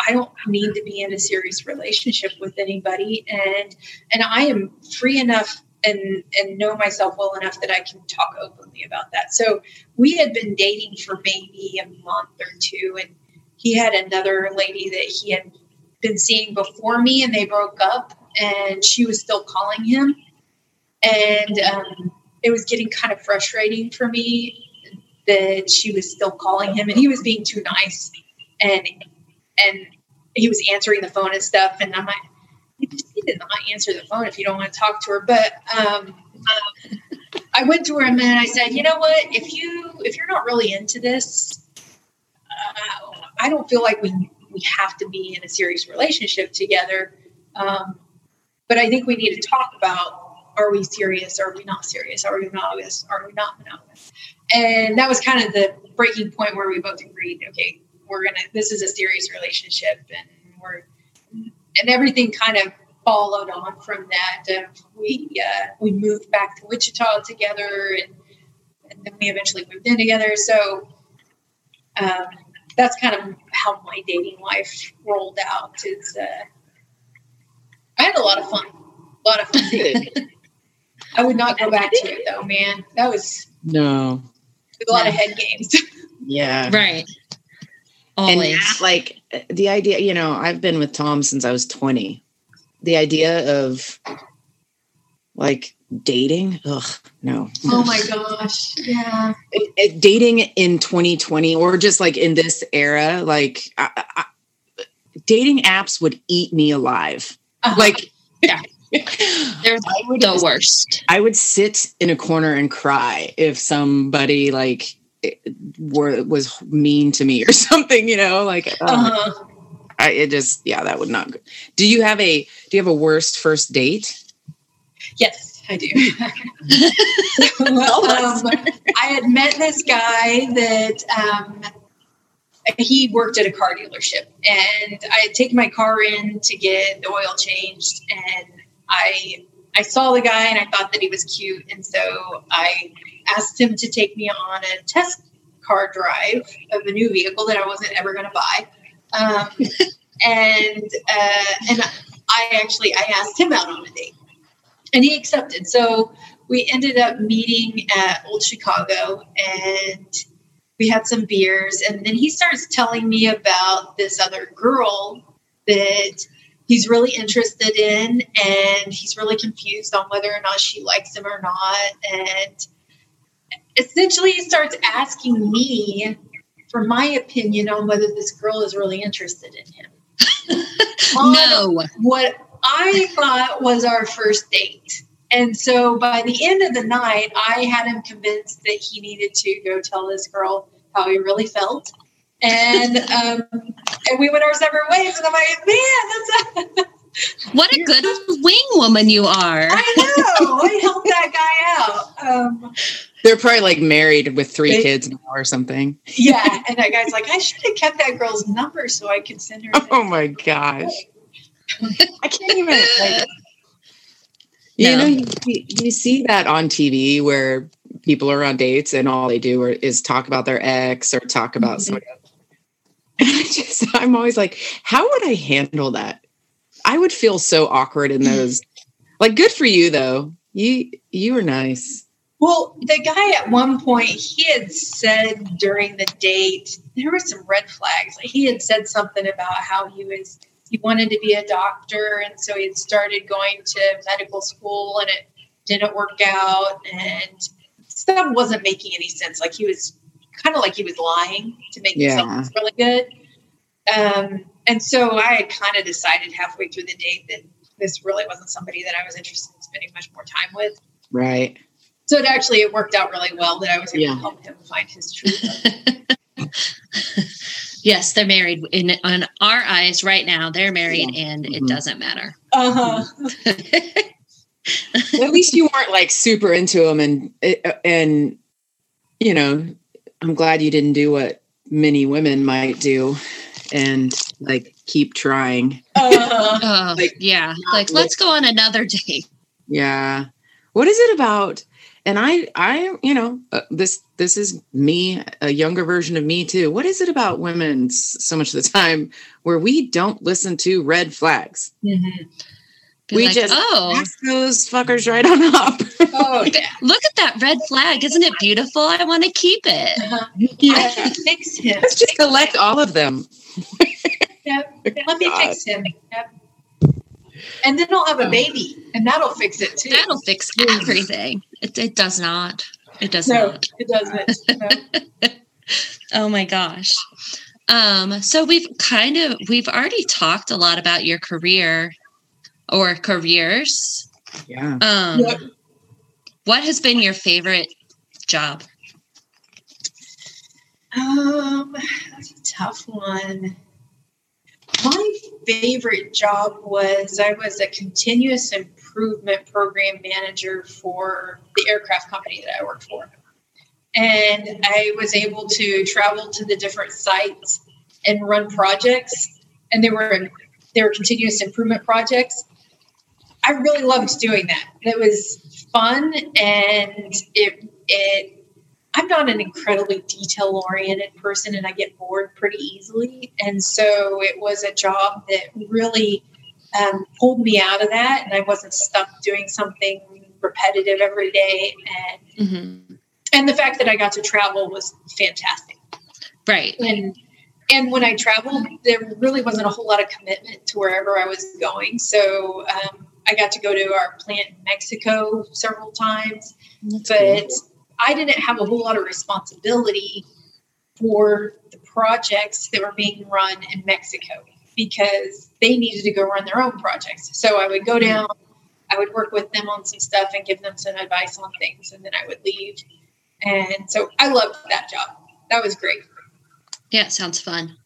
I don't need to be in a serious relationship with anybody, and and I am free enough and and know myself well enough that I can talk openly about that. So we had been dating for maybe a month or two, and he had another lady that he had been seeing before me, and they broke up, and she was still calling him, and um, it was getting kind of frustrating for me that she was still calling him and he was being too nice and and he was answering the phone and stuff and i'm like you just need to not answer the phone if you don't want to talk to her. But um, i went to her and i said you know what? If you if you're not really into this uh, i don't feel like we we have to be in a serious relationship together um, but i think we need to talk about are we serious? Are we not serious? Are we monogamous? Are we not monogamous? And that was kind of the breaking point where we both agreed, okay, we're gonna. This is a serious relationship, and we're and everything kind of followed on from that. we uh, we moved back to Wichita together, and, and then we eventually moved in together. So um, that's kind of how my dating life rolled out. Is uh, I had a lot of fun, a lot of fun. I would not go back to it though, man. That was no a lot of head games. (laughs) yeah, right. Always. And like the idea, you know, I've been with Tom since I was 20. The idea of like dating, ugh, no. Oh my gosh. Yeah. It, it, dating in 2020 or just like in this era, like I, I, dating apps would eat me alive. Uh-huh. Like, (laughs) yeah. They're the worst. I would sit in a corner and cry if somebody like were was mean to me or (laughs) something, you know, like uh, uh-huh. I it just yeah, that would not go. Do you have a do you have a worst first date? Yes, I do. (laughs) um, I had met this guy that um, he worked at a car dealership and I had taken my car in to get the oil changed and I I saw the guy and I thought that he was cute, and so I asked him to take me on a test car drive of a new vehicle that I wasn't ever going to buy. Um, (laughs) and uh, and I actually I asked him out on a date, and he accepted. So we ended up meeting at Old Chicago, and we had some beers, and then he starts telling me about this other girl that he's really interested in and he's really confused on whether or not she likes him or not. And essentially he starts asking me for my opinion on whether this girl is really interested in him. (laughs) No. what i thought was our first date and so by the end of the night i had him convinced that he needed to go tell this girl how he really felt and (laughs) um, and we went our separate ways. And I'm like, man, that's a (laughs) what a good wing woman you are. I know. I helped that guy out. Um, They're probably like married with three they, kids now or something. Yeah, and that guy's like, I should have kept that girl's number so I could send her. (laughs) Oh my gosh, I can't even. Like, you no. know, you, you see that on TV where people are on dates and all they do are, is talk about their ex or talk about mm-hmm. somebody else. And I just, (laughs) I'm always like, how would I handle that? I would feel so awkward in those. (laughs) like, good for you though. You you were nice. Well, the guy at one point he had said during the date there were some red flags. Like he had said something about how he was he wanted to be a doctor, and so he had started going to medical school, and it didn't work out, and stuff wasn't making any sense. Like he was kind of like he was lying to make yeah. himself look really good. Um, and so I had kind of decided halfway through the date that this really wasn't somebody that I was interested in spending much more time with. Right. So it actually it worked out really well that I was able yeah. to help him find his truth. (laughs) yes, they're married. In on our eyes right now, they're married, yeah. and mm-hmm. it doesn't matter. Uh huh. (laughs) At least you weren't like super into them, and and you know, I'm glad you didn't do what many women might do, and like keep trying. Uh, uh, (laughs) like, yeah, like let's go on another (laughs) date. Yeah. What is it about? And I, I, you know, uh, this this is me, a younger version of me too. What is it about women so much of the time where we don't listen to red flags? Mm-hmm we like, just oh those fuckers right on up. oh, (laughs) look at that red flag! Isn't it beautiful? I want to keep it. Uh-huh. (laughs) Yeah, fix him. Let's just collect all of them. yep. Let me (laughs) God. fix him. Yep. And then I'll have a baby, and that'll fix it too. That'll fix everything. It, it does not. It does no, not. It doesn't. No. (laughs) oh my gosh. Um, so we've kind of we've already talked a lot about your career or careers. Yeah. Um, yeah. What has been your favorite job? Um, that's a tough one. My favorite job was I was a continuous improvement program manager for the aircraft company that I worked for. And I was able to travel to the different sites and run projects. And they were they were continuous improvement projects. I really loved doing that. It was fun and it it I'm not an incredibly detail oriented person and I get bored pretty easily. And so it was a job that really um, pulled me out of that and I wasn't stuck doing something repetitive every day. And mm-hmm. and the fact that I got to travel was fantastic. Right. And and when I traveled, there really wasn't a whole lot of commitment to wherever I was going. So um, I got to go to our plant in Mexico several times, That's but cool. I didn't have a whole lot of responsibility for the projects that were being run in Mexico because they needed to go run their own projects. So I would go down, I would work with them on some stuff and give them some advice on things, and then I would leave. And so I loved that job. That was great. Yeah, it sounds fun.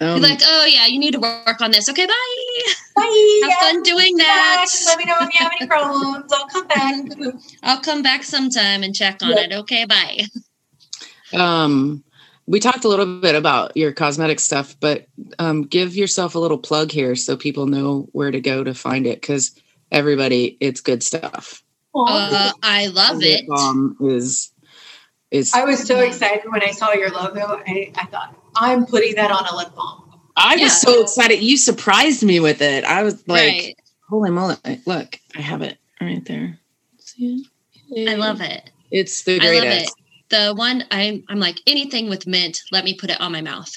Um, like, oh yeah, you need to work on this. Okay, bye. (laughs) Bye. Have fun doing that. Back. Let me know if you have any problems. I'll come back. (laughs) I'll come back sometime and check on yep. it. Okay, bye. Um, we talked a little bit about your cosmetic stuff, but um, give yourself a little plug here so people know where to go to find it because everybody, it's good stuff. Uh, I love it. Bomb is is. I was so excited when I saw your logo. I, I thought I'm putting that on a lip balm. I yeah. was so excited. You surprised me with it. I was like, right. holy moly. Look, I have it right there. See it? I love it. It's the greatest. The one I'm I'm like anything with mint, let me put it on my mouth.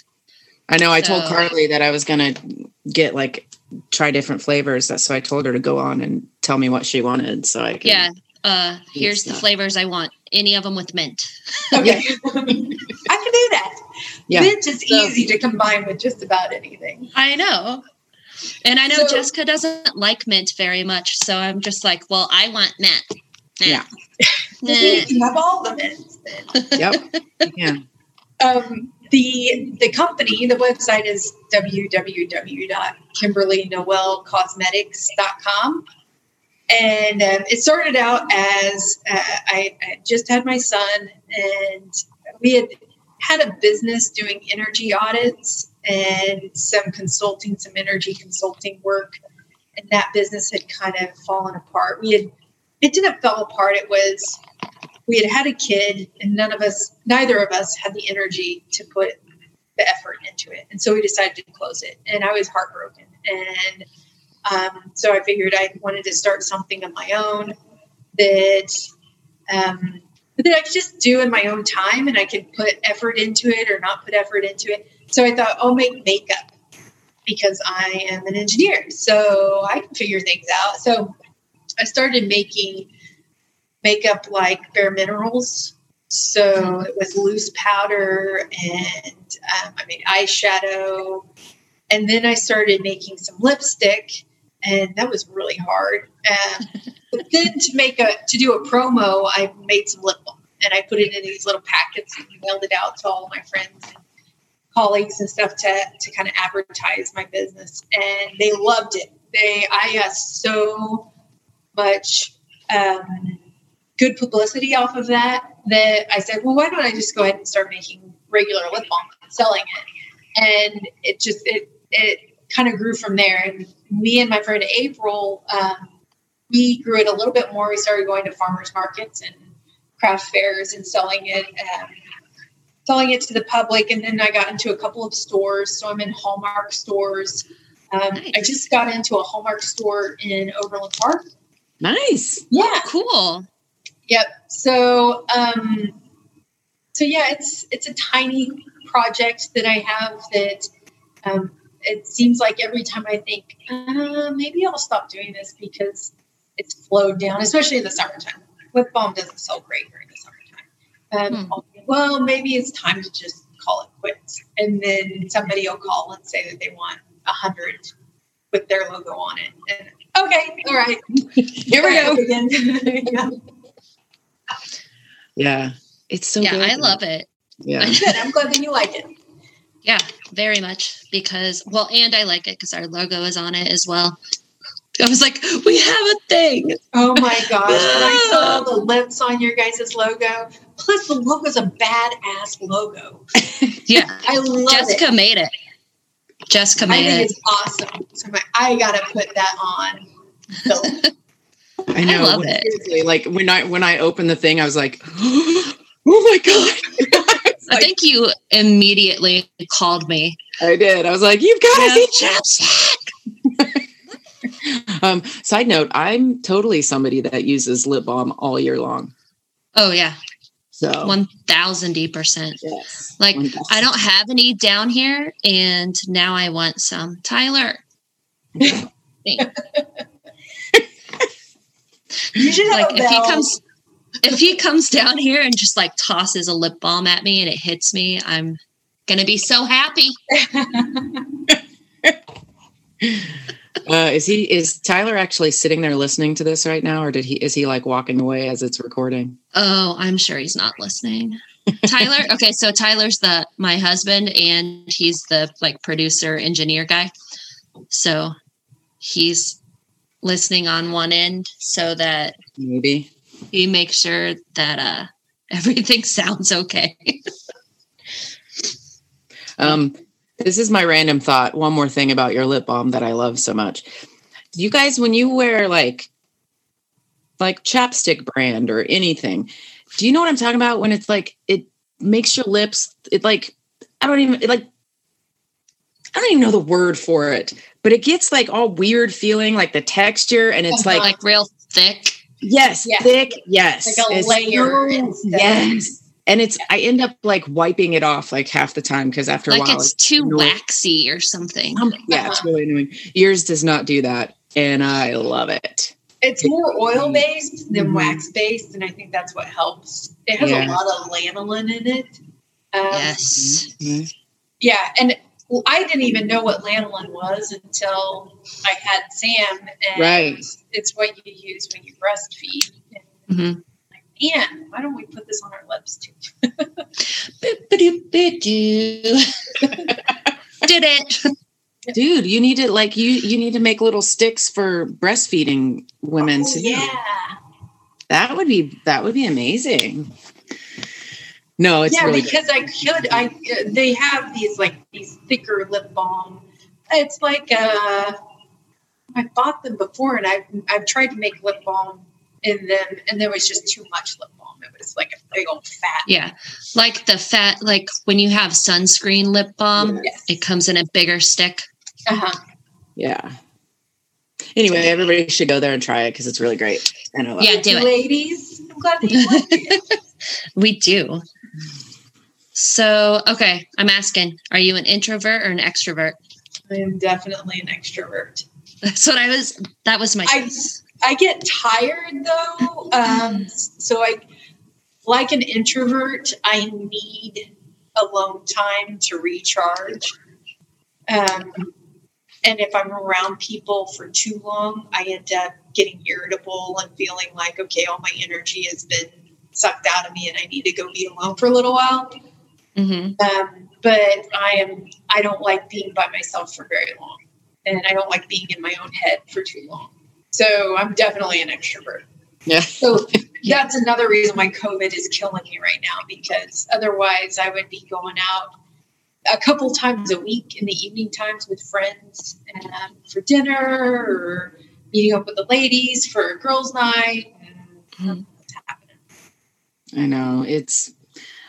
I know. So, I told Carly that I was gonna get like try different flavors. That's So I told her to go on and tell me what she wanted. So I can Yeah. Uh here's the flavors I want. Any of them with mint. Okay. (laughs) I can do that. Yeah. Mint is so, easy to combine with just about anything. I know. And I know so, Jessica doesn't like mint very much. So I'm just like, well, I want mint. Yeah. (laughs) you have all the mints. (laughs) yep. Yeah. Um, the the company, the website is www.kimberlynoelcosmetics.com. And um, it started out as uh, I, I just had my son, and we had had a business doing energy audits and some consulting, some energy consulting work. And that business had kind of fallen apart. We had, it didn't fall apart. It was, we had had a kid, and none of us, neither of us, had the energy to put the effort into it, and so we decided to close it. And I was heartbroken, and um, so I figured I wanted to start something of my own that um, that I could just do in my own time, and I could put effort into it or not put effort into it. So I thought, I'll make makeup because I am an engineer, so I can figure things out. So I started making makeup like bare minerals. So it was loose powder, and um, I made eyeshadow, and then I started making some lipstick, and that was really hard. Um, but then to make a to do a promo, I made some lip balm, and I put it in these little packets and mailed it out to all my friends and colleagues and stuff to to kind of advertise my business, and they loved it. They I got so much um, good publicity off of that that I said, well, why don't I just go ahead and start making regular lip balm and selling it? And it just it it kind of grew from there. And me and my friend April, um, we grew it a little bit more. We started going to farmers markets and craft fairs and selling it. Um, selling it to the public and then i got into a couple of stores so i'm in hallmark stores um, nice. i just got into a hallmark store in overland park nice yeah cool yep so um so yeah it's it's a tiny project that i have that um, it seems like every time i think uh, maybe i'll stop doing this because it's flowed down especially in the summertime lip balm doesn't sell great during the summertime um, hmm well, maybe it's time to just call it quits. And then somebody will call and say that they want a hundred with their logo on it. And okay, all right, here we go again. (laughs) yeah. yeah, it's so. Yeah, good. I love it. Yeah. I'm glad that you like it. Yeah, very much because well, and I like it because our logo is on it as well. I was like, we have a thing. Oh my (laughs) gosh. When I saw the lips on your guys' logo, plus the logo's a badass logo. Yeah. I love it. Jessica it. made it. Jessica made I think it. it's awesome. So I'm I gotta put that on. (laughs) So, I know. I love it. Seriously, like when I when I opened the thing, I was like, (gasps) oh my god. (laughs) I think you immediately called me. I did. I was like, you've got to Yeah. see chapstick. um, side note, I'm totally somebody that uses lip balm all year long. Oh yeah, So one thousand percent. yes. Like 1000. I don't have any down here, and now I want some. Tyler, (laughs) (laughs) you should have like a if he comes, if he comes down here and just like tosses a lip balm at me and it hits me, I'm gonna be so happy. (laughs) Uh, is he is Tyler actually sitting there listening to this right now, or did he is he like walking away as it's recording? Oh, I'm sure he's not listening. Tyler, (laughs) okay, so Tyler's the my husband and he's the like producer engineer guy. So he's listening on one end so that Maybe. He makes sure that uh (laughs) everything sounds okay. Um, this is my random thought. One more thing about your lip balm that I love so much. You guys, when you wear like like chapstick brand or anything, do you know what I'm talking about? When it's like it makes your lips, it like I don't even it like I don't even know the word for it, but it gets like all weird feeling, like the texture, and it's Uh-huh. like like real thick. Yes, Yeah. thick, yes, Like a It's layer so- yes. And it's I end up like wiping it off like half the time because after a while it's too annoying. waxy or something. Um, yeah, it's really annoying. Yours does not do that, and I love it. It's more oil based than Mhm. wax based, and I think that's what helps. It has Yeah. a lot of lanolin in it. Um, Yes. Yeah, and well, I didn't even know what lanolin was until I had Sam, and Right. it's what you use when you breastfeed. And hmm like, man, why don't we put this on our lips too? (laughs) (laughs) Did it. Dude, you need to like you you need to make little sticks for breastfeeding women Oh, too. yeah, That would be that would be amazing. No, it's really yeah, really because I could. I uh, they have these like these thicker lip balm. It's like uh, I bought them before, and I've I've tried to make lip balm in them, and there was just too much lip balm. It was like a big old fat. Yeah, like the fat, like when you have sunscreen lip balm, Yes. it comes in a bigger stick. Uh-huh. Yeah. Anyway, everybody should go there and try it because it's really great. And I love Yeah, it. do it. Ladies, I'm glad that you like it. (laughs) We do. So, okay, I'm asking, are you an introvert or an extrovert? I am definitely an extrovert. That's what I was. That was my. I I get tired though. Um, so I, like an introvert, I need alone time to recharge. Um, and if I'm around people for too long, I end up getting irritable and feeling like, okay, all my energy has been sucked out of me, and I need to go be alone for a little while. Mhm. Um, but I am I don't like being by myself for very long, and I don't like being in my own head for too long. So I'm definitely an extrovert. Yeah. So that's another reason why COVID is killing me right now because otherwise I would be going out a couple times a week in the evening times with friends um, for dinner or meeting up with the ladies for a girls' night. And happening. I know it's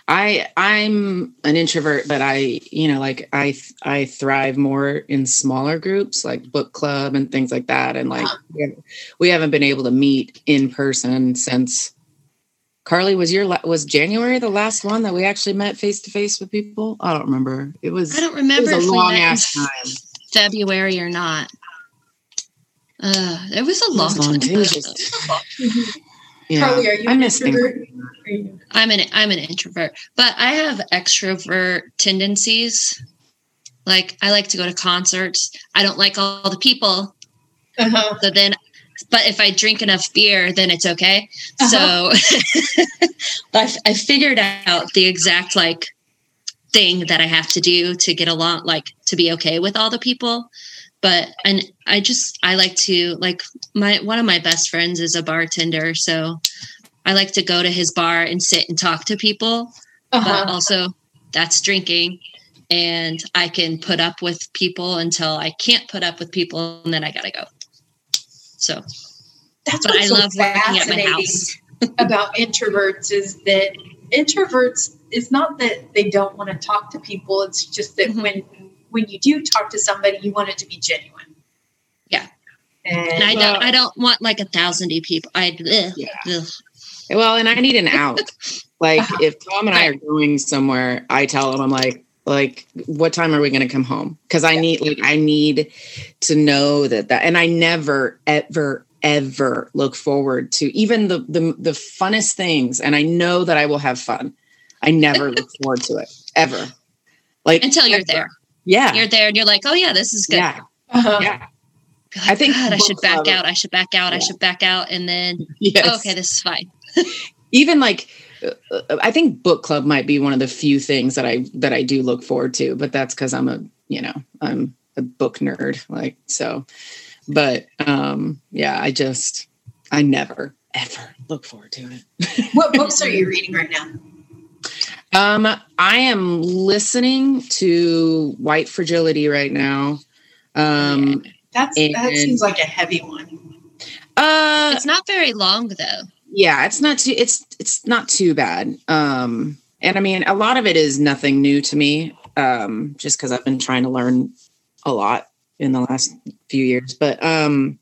I I'm an introvert, but I you know like I I thrive more in smaller groups like book club and things like that, and like we haven't- been able to meet in person since. Carly, was your la- was January the last one that we actually met face to face with people? I don't remember. It was. I don't remember it was a long ass time. February or not. Uh, it was a long long. time. It was just- (laughs) yeah, Carly, are you I an miss things. introvert? Are you- I'm an I'm an introvert, but I have extrovert tendencies. Like I like to go to concerts. I don't like all the people. Uh-huh. So then, but if I drink enough beer, then it's okay. Uh-huh. So (laughs) I, I figured out the exact like thing that I have to do to get along, like to be okay with all the people. But and I just I like to like my one of my best friends is a bartender, so I like to go to his bar and sit and talk to people. But Uh-huh. also that's drinking, and I can put up with people until I can't put up with people, and then I gotta go. So That's what I so love working at my fascinating house. (laughs) about introverts is that introverts it's not that they don't want to talk to people it's just that Mhm. when when you do talk to somebody you want it to be genuine Yeah. and, And I don't I don't want like a thousand people. I ugh, Yeah. ugh. Well, and I need an out. (laughs) Like if Tom and I are going somewhere, I tell him I'm like, like, what time are we going to come home? Because I need, like, I need to know that that, and I never, ever, ever look forward to even the the the funnest things, and I know that I will have fun. I never look (laughs) forward to it ever. Like until you're ever. there. Yeah. You're there and you're like, oh yeah, this is good. Yeah. uh-huh. Yeah. Like, I think God, I should back club- out. I should back out. I should back out. And then (laughs) Yes. oh, okay, this is fine. (laughs) even like uh, i think book club might be one of the few things that i that i do look forward to but that's because i'm a you know i'm a book nerd like so but um yeah i just i never ever look forward to it what books are (laughs) you reading right now um i am listening to white fragility right now. Um that's that And- seems like a heavy one. Uh It's not very long though. yeah it's not too it's it's not too bad. Um and i mean a lot of it is nothing new to me um just because i've been trying to learn a lot in the last few years. But um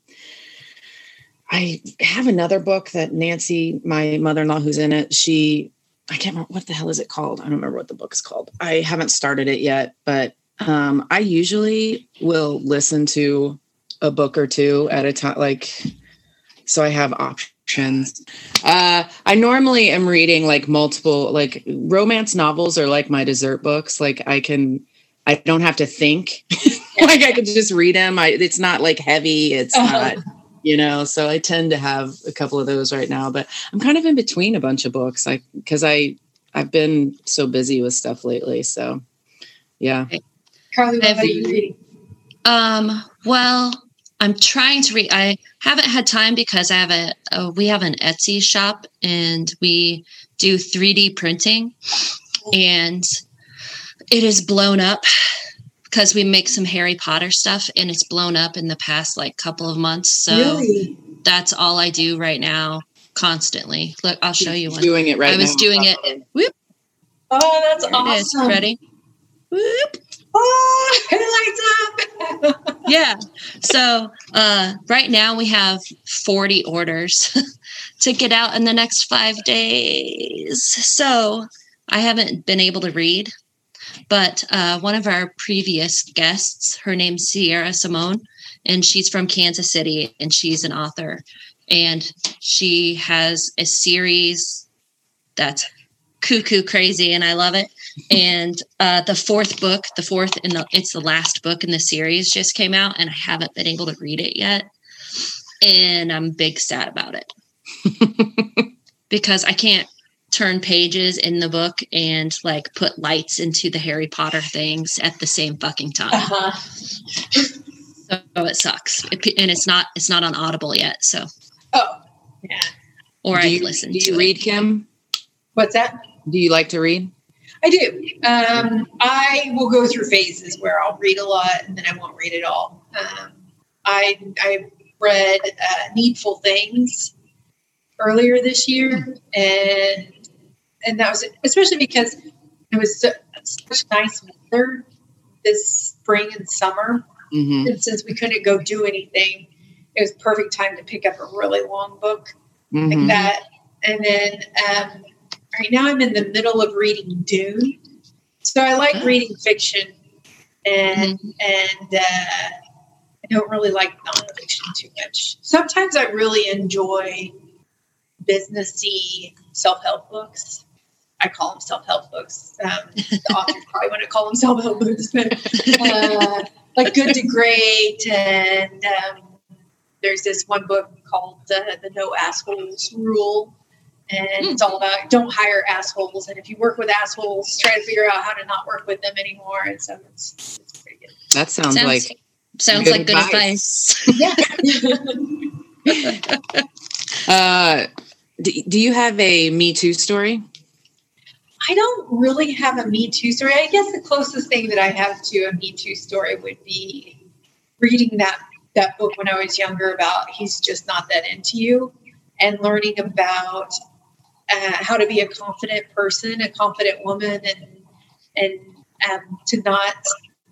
i have another book that nancy my mother-in-law who's in it she i can't remember what the hell is it called? I don't remember what the book is called. I haven't started it yet but um i usually will listen to a book or two at a time like so i have options. Uh i normally am reading like multiple like romance novels are like my dessert books. Like i can i don't have to think. (laughs) Like i could just read them i it's not like heavy. It's Uh-huh. not you know so i tend to have a couple of those right now but i'm kind of in between a bunch of books like because i i've been so busy with stuff lately so yeah. Carly what Have are you? you- reading Um, well, I'm trying to read. I haven't had time because I have a, a we have an Etsy shop and we do 3D printing, and it is blown up because we make some Harry Potter stuff and it's blown up in the past like couple of months. So really that's all I do right now. constantly. Look, I'll show you one. Doing it right I was now. doing it. Whoop. Oh, that's There awesome. Ready? Whoop. Oh, (laughs) it lights up. (laughs) Yeah. So uh, right now we have 40 orders (laughs) to get out in the next five days. So I haven't been able to read, but uh, one of our previous guests, her name's Sierra Simone, and she's from Kansas City and she's an author. And she has a series that's cuckoo crazy and I love it. (laughs) And uh, the fourth book, the fourth and the it's the last book in the series just came out and I haven't been able to read it yet. And I'm big sad about it. (laughs) because I can't turn pages in the book and like put lights into the Harry Potter things at the same fucking time. Uh-huh. So it sucks. It, and it's not it's not on Audible yet, so Oh, yeah. or do I you, listen do to you it. read, Kim? What's that? Do you like to read? I do. Um, I will go through phases where I'll read a lot and then I won't read at all. Um, I I read uh, Needful Things earlier this year, and and that was especially because it was such nice weather this spring and summer. hmm And since we couldn't go do anything, it was perfect time to pick up a really long book hmm like that. And then um, right now I'm in the middle of reading Dune. So I like Oh. reading fiction, and and uh, I don't really like nonfiction too much. Sometimes I really enjoy businessy self help books. I call them self help books. Um, the authors (laughs) probably want to call them self help books, but uh, like Good to Great, and um, there's this one book called uh, The No Assholes Rule. And it's all about don't hire assholes. And if you work with assholes, try to figure out how to not work with them anymore. And so it's, it's pretty good. That sounds, Sounds- like Sounds good like good advice. advice. Yeah. (laughs) Uh, do, do you have a Me Too story? I don't really have a Me Too story. I guess the closest thing that I have to a Me Too story would be reading that that book when I was younger about he's just not that into you, and learning about uh, how to be a confident person, a confident woman, and and um, to not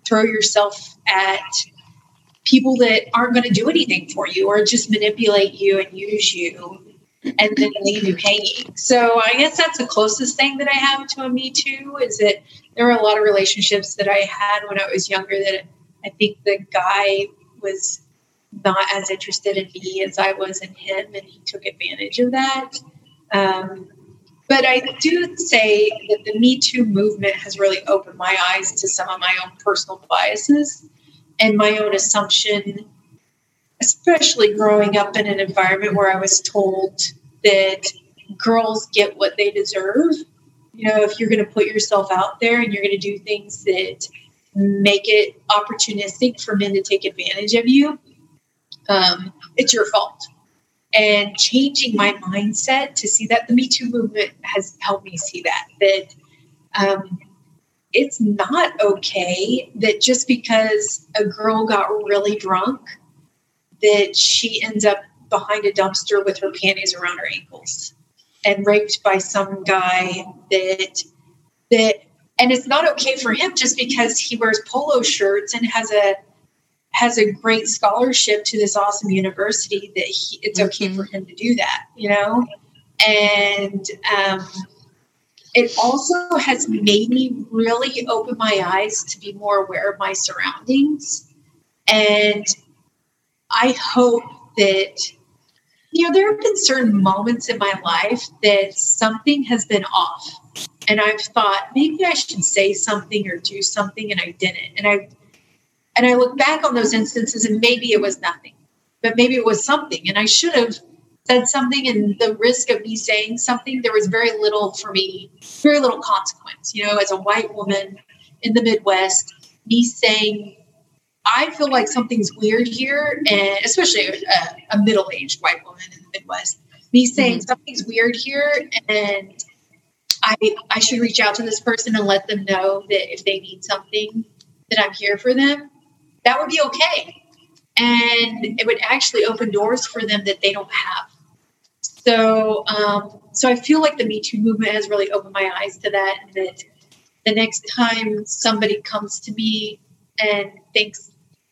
throw yourself at people that aren't going to do anything for you or just manipulate you and use you and then leave you hanging. So I guess that's the closest thing that I have to a Me Too is that there were a lot of relationships that I had when I was younger that I think the guy was not as interested in me as I was in him, and he took advantage of that. Um, but I do say that the Me Too movement has really opened my eyes to some of my own personal biases and my own assumption especially growing up in an environment where I was told that girls get what they deserve. You know, if you're going to put yourself out there and you're going to do things that make it opportunistic for men to take advantage of you, um, it's your fault. And changing my mindset to see that the Me Too movement has helped me see that that um, it's not okay that just because a girl got really drunk that she ends up behind a dumpster with her panties around her ankles and raped by some guy that that and it's not okay for him just because he wears polo shirts and has a has a great scholarship to this awesome university that he, it's okay Mhm. for him to do that you know and um, it also has made me really open my eyes to be more aware of my surroundings and I hope that, you know, there have been certain moments in my life that something has been off. And I've thought maybe I should say something or do something and I didn't. And I and I look back on those instances and maybe it was nothing, but maybe it was something. And I should have said something and the risk of me saying something, there was very little for me, very little consequence. You know, as a white woman in the Midwest, me saying I feel like something's weird here, and especially a, a middle-aged white woman in the Midwest. Me saying something's weird here, and I I should reach out to this person and let them know that if they need something, that I'm here for them. That would be okay, and it would actually open doors for them that they don't have. So, um, so I feel like the Me Too movement has really opened my eyes to that. And that the next time somebody comes to me and thinks,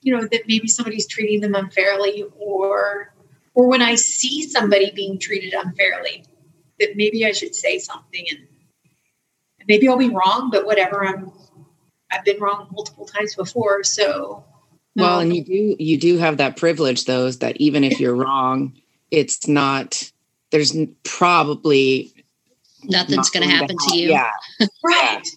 you know, that maybe somebody's treating them unfairly, or or when I see somebody being treated unfairly, that maybe I should say something and maybe I'll be wrong, but whatever. I'm I've been wrong multiple times before, so well, and um, you do you do have that privilege though, is that even if you're wrong, it's not there's probably nothing's going to happen to you. Yeah. right.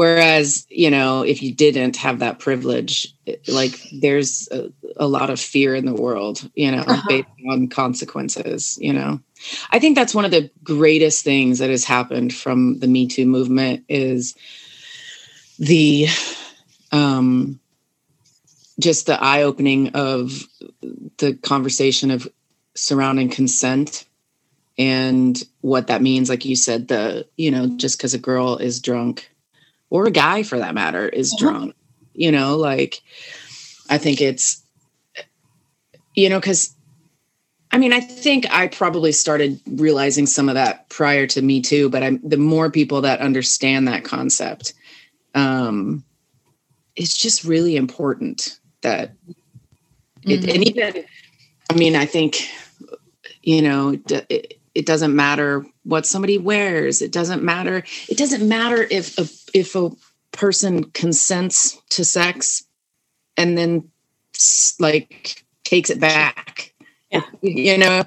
Whereas, you know, if you didn't have that privilege, like there's a, a lot of fear in the world, you know, uh-huh. based on consequences, you know. I think that's one of the greatest things that has happened from the Me Too movement is the um just the eye opening of the conversation of surrounding consent and what that means like you said the you know just because a girl is drunk or a guy for that matter is uh-huh. drunk you know like i think it's you know because i mean i think i probably started realizing some of that prior to me too but i'm the more people that understand that concept um it's just really important that it, mm-hmm. and even i mean i think you know it, it doesn't matter what somebody wears. It doesn't matter it doesn't matter if a, if a person consents to sex and then like takes it back. Yeah. you know?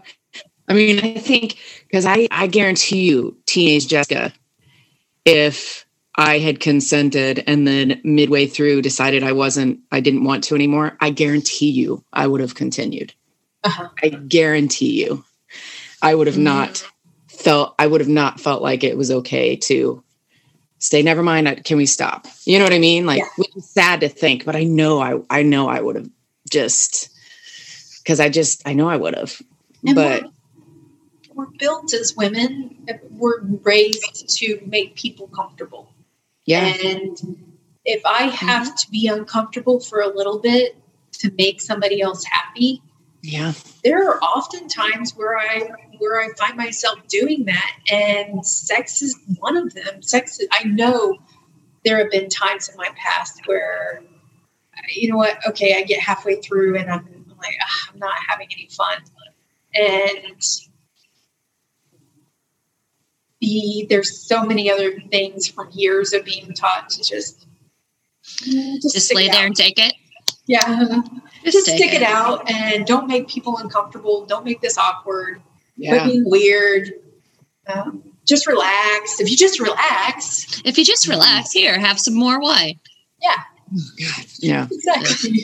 I mean i think because i i guarantee you teenage jessica if i had consented and then midway through decided i wasn't i didn't want to anymore i guarantee you i would have continued. Uh-huh. i guarantee you I would have mm-hmm. not felt I would have not felt like it was okay to say never mind can we stop you know what i mean like yeah. which is sad to think but i know i i know i would have just because i just i know i would have but we're, we're, built as women we're raised to make people comfortable yeah and if i have mm-hmm. to be uncomfortable for a little bit to make somebody else happy yeah. There are often times where i where i find myself doing that and sex is one of them. Sex i know there have been times in my past where you know what okay i get halfway through and i'm, like i'm not having any fun. And the there's so many other things from years of being taught to just just, just lay there and take it? Yeah (laughs) just, just stick it. it. out and don't make people uncomfortable. Don't make this awkward. Yeah. being weird. Um, just relax. If you just relax. If you just relax, here, have some more wine. Yeah. Oh, God. Yeah. Exactly.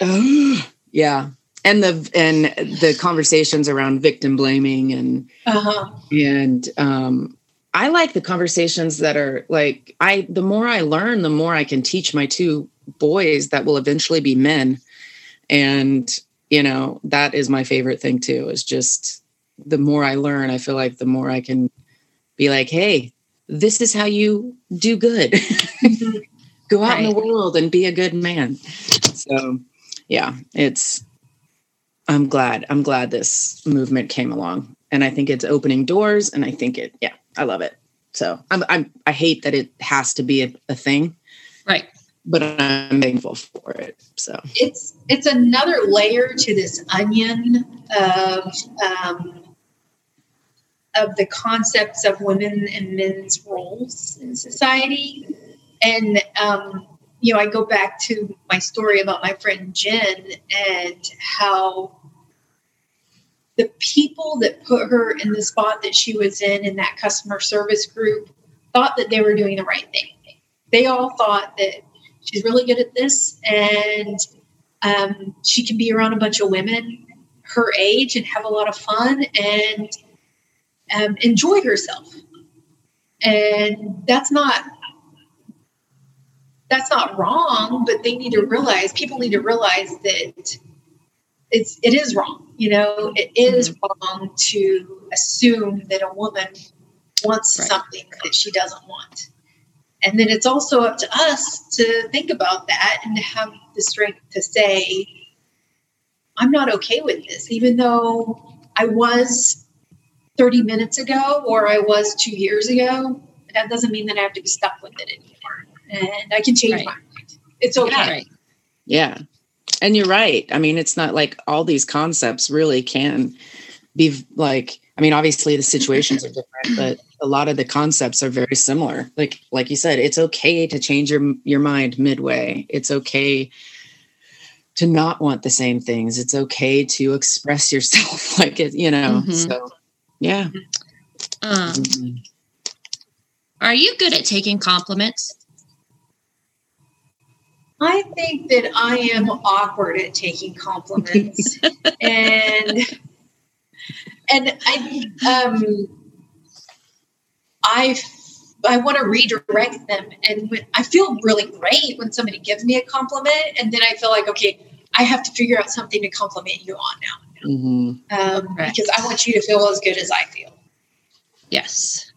oh, (laughs) yeah. And the and the conversations around victim blaming and uh-huh. and um I like the conversations that are like I the more I learn, the more I can teach my two boys that will eventually be men. And, you know, that is my favorite thing too, is just the more I learn, I feel like the more I can be like, hey, this is how you do good. (laughs) Go out right. in the world and be a good man. So, yeah, it's, I'm glad. I'm glad this movement came along. And I think it's opening doors. And I think it, yeah, I love it. So I'm, I'm I hate that it has to be a, a thing. Right but I'm thankful for it. So it's it's another layer to this onion of um, of the concepts of women and men's roles in society, and um, you know, I go back to my story about my friend Jen and how the people that put her in the spot that she was in in that customer service group thought that they were doing the right thing. They all thought that She's really good at this, and um, she can be around a bunch of women her age and have a lot of fun and um, enjoy herself. And that's not that's not wrong, but they need to realize people need to realize that it's it is wrong. You know, it is mm-hmm. wrong to assume that a woman wants right. something that she doesn't want. And then it's also up to us to think about that and to have the strength to say, I'm not okay with this, even though I was 30 minutes ago or I was two years ago, that doesn't mean that I have to be stuck with it anymore. And I can change Right. my mind. It's okay. Yeah, right. Yeah. And you're right. I mean, it's not like all these concepts really can be like, I mean, obviously the situations are different, but a lot of the concepts are very similar. Like, like you said, it's okay to change your your mind midway. It's okay to not want the same things. It's okay to express yourself (laughs) like it, you know. Mhm. So yeah. Um, Mhm. are you good at taking compliments? I think that I am awkward at taking compliments, (laughs) and and I um I I want to redirect them, and when, I feel really great when somebody gives me a compliment, and then I feel like okay, I have to figure out something to compliment you on now, Mhm. um, Right. because I want you to feel as good as I feel. Yes.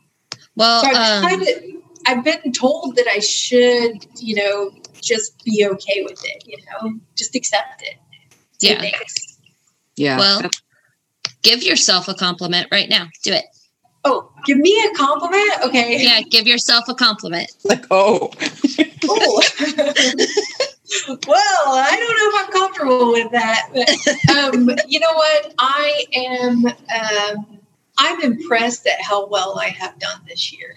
Well, So I've, um, kind of, I've been told that I should, you know, just be okay with it, you know, just accept it. Say Yeah. Yeah. well, give yourself a compliment right now. Do it. Oh, give me a compliment? Okay. Yeah, give yourself a compliment. like, oh. Oh. well, I don't know if I'm comfortable with that. But, um, you know what? I am. Um, I'm impressed at how well I have done this year,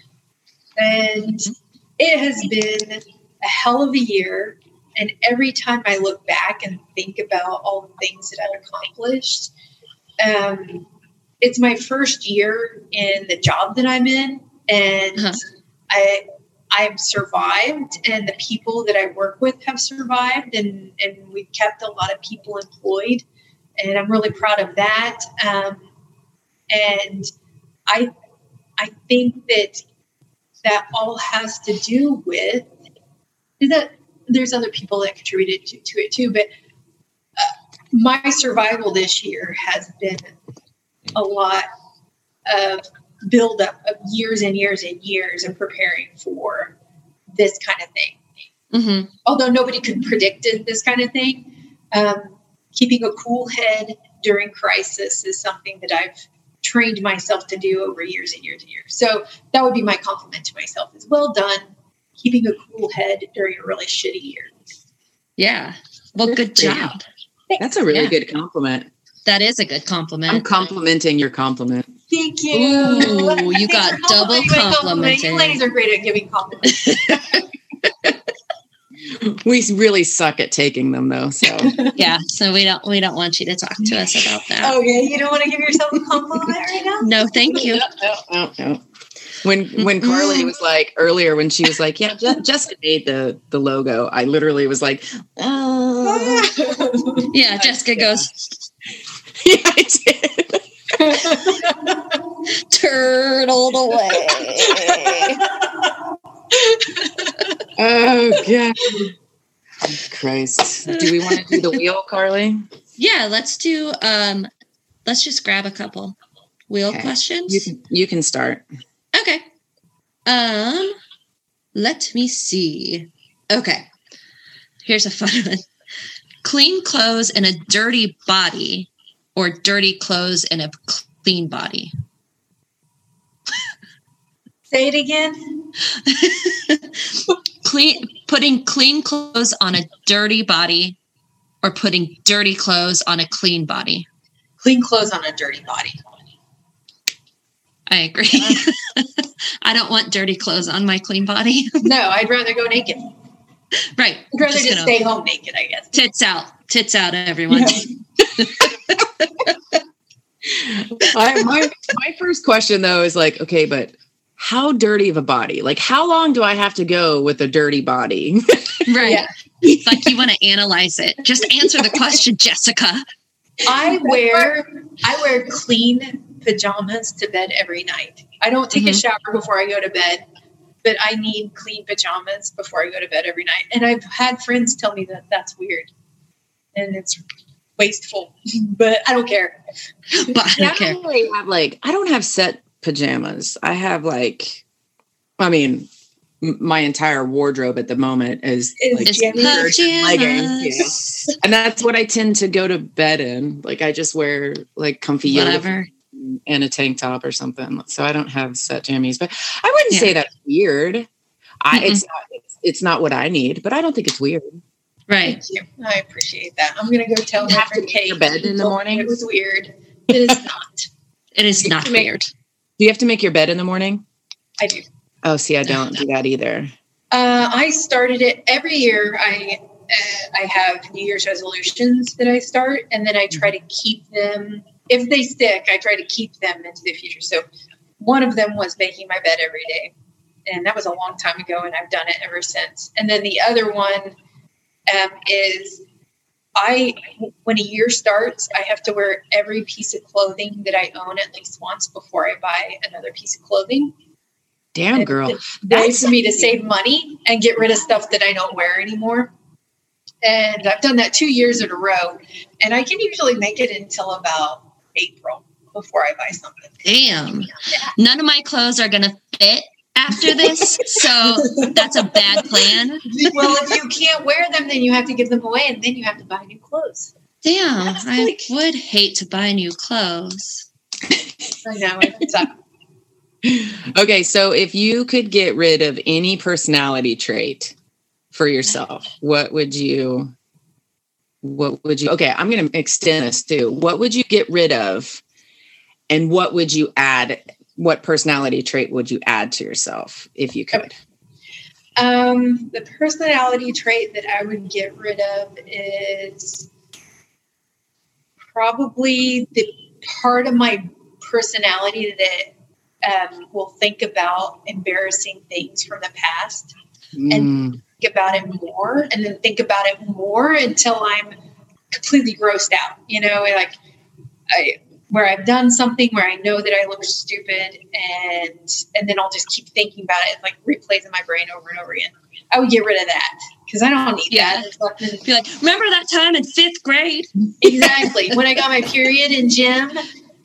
and it has been a hell of a year. And every time I look back and think about all the things that I've accomplished, um, it's my first year in the job that I'm in, and Uh-huh. I I've survived, and the people that I work with have survived, and and we've kept a lot of people employed, and I'm really proud of that. Um, and I I think that that all has to do with that. There's other people that contributed to, to it too, but uh, my survival this year has been a lot of buildup of years and years and years of preparing for this kind of thing. Mm-hmm. Although nobody could predict it, this kind of thing, um, keeping a cool head during crisis is something that I've trained myself to do over years and years and years. So that would be my compliment to myself: is well done, keeping a cool head during a really shitty year. Yeah. Well, good for you. job. That's a really Yeah. good compliment. That is a good compliment. I'm compliment. complimenting your compliment. Thank you. Ooh, you got double complimenting my compliment. You ladies are great at giving compliments. (laughs) We really suck at taking them though. So (laughs) yeah. So we don't we don't want you to talk to us about that. okay, you don't want to give yourself a compliment right now? No, thank you. No, no, no. When when Carly was like earlier when she was like, yeah, Je- Jessica made the the logo. I literally was like, oh, Yeah, Jessica goes (laughs) yeah, I did. (laughs) turtled away. (laughs) Oh god, Christ! Do we want to do the wheel, Carly? Yeah, let's do um let's just grab a couple wheel Okay. questions. You can you can start. Okay. Um, let me see. Okay. Here's a fun one. Clean clothes and a dirty body or dirty clothes in a clean body. Say it again. clean putting clean clothes on a dirty body or putting dirty clothes on a clean body. Clean clothes on a dirty body. I agree. (laughs) I don't want dirty clothes on my clean body. (laughs) No, I'd rather go naked. right. I'd rather Just just, stay home naked, I guess. Tits out. Tits out, everyone. (laughs) I, my my first question though is like, okay, but how dirty of a body? Like, how long do I have to go with a dirty body? (laughs) Right. Yeah. It's like you want to analyze it. Just answer the question, (laughs) Jessica. I wear I wear clean pajamas to bed every night. I don't take a Mhm. shower before I go to bed, but I need clean pajamas before I go to bed every night. And I've had friends tell me that that's weird and it's wasteful, (laughs) but I don't care. But I don't care. really have like I don't have set pajamas. I have like, I mean, m- my entire wardrobe at the moment is Is like It's and leggings, pajamas. and that's what I tend to go to bed in. Like I just wear like comfy yoga Whatever. and a tank top or something. So I don't have set jammies, but I wouldn't yeah. say that's weird. I it's not it's, it's, not what I need, but I don't think it's weird. Right. I appreciate that. I'm gonna go tell you have to Kate your bed in the morning. It was weird. (laughs) It is not. it is not make, weird. Do you have to make your bed in the morning? I do. Oh, see, I don't do that either. Uh, I started it every year. I uh, I have New Year's resolutions that I start, and then I try to keep them. If they stick, I try to keep them into the future. So, one of them was making my bed every day, and that was a long time ago, and I've done it ever since. And then the other one um, is I when a year starts, I have to wear every piece of clothing that I own at least once before I buy another piece of clothing. Damn, girl. It's for me to save money and get rid of stuff that I don't wear anymore. And I've done that two years in a row. And I can usually make it until about April before I buy something. Damn. Yeah. None of my clothes are going to fit after this. so that's a bad plan. Well, if you can't wear them, then you have to give them away and then you have to buy new clothes. Damn. I would hate to buy new clothes. I know. okay, so if you could get rid of any personality trait for yourself, what would you what would you okay, I'm going to extend this too. What would you get rid of and what would you add what personality trait would you add to yourself if you could? Um, the personality trait that I would get rid of is probably the part of my personality that um, will think about embarrassing things from the past mm. and think about it more and then think about it more until I'm completely grossed out. You know, like I where I've done something where I know that I look stupid and and then I'll just keep thinking about it, like replays in my brain over and over again. I would get rid of that because I don't need yeah. that. Be like, remember that time in fifth grade? Exactly. when I got my period in gym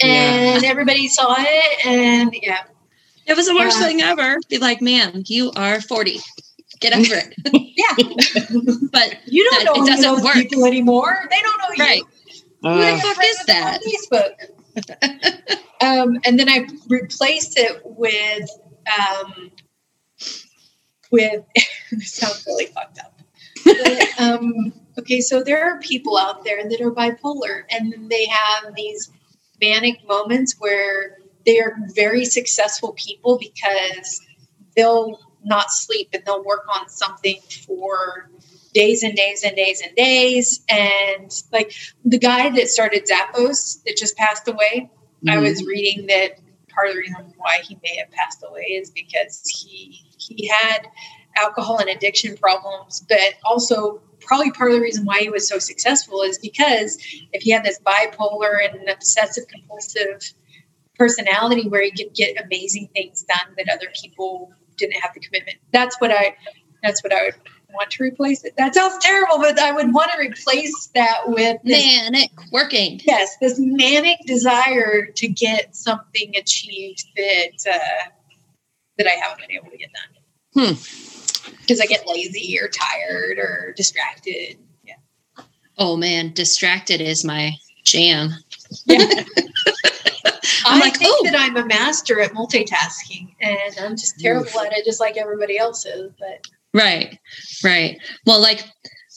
and yeah. everybody saw it and yeah it was the worst uh, thing ever be like man you are 40 get over it (laughs) yeah but you don't know it doesn't work people anymore they don't know right you. Uh, who the fuck is that? Facebook. (laughs) Um, and then i replaced it with um, with (laughs) this sounds really fucked up. But, um, okay so there are people out there that are bipolar and they have these manic moments where they are very successful people because they'll not sleep and they'll work on something for days and days and days and days. And like the guy that started Zappos that just passed away, mm-hmm. I was reading that part of the reason why he may have passed away is because he he had alcohol and addiction problems, but also probably part of the reason why he was so successful is because if he had this bipolar and obsessive compulsive personality where he could get amazing things done that other people didn't have the commitment. That's what I that's what I would want to replace it. That sounds terrible, but I would want to replace that with this, manic working. Yes, this manic desire to get something achieved that uh, that I haven't been able to get done. Hmm because I get lazy or tired or distracted. Yeah. Oh man, distracted is my jam. Yeah. (laughs) (laughs) I'm I like, think oh. that I'm a master at multitasking, and I'm just terrible Oof. at it, just like everybody else is. But right, right. Well, like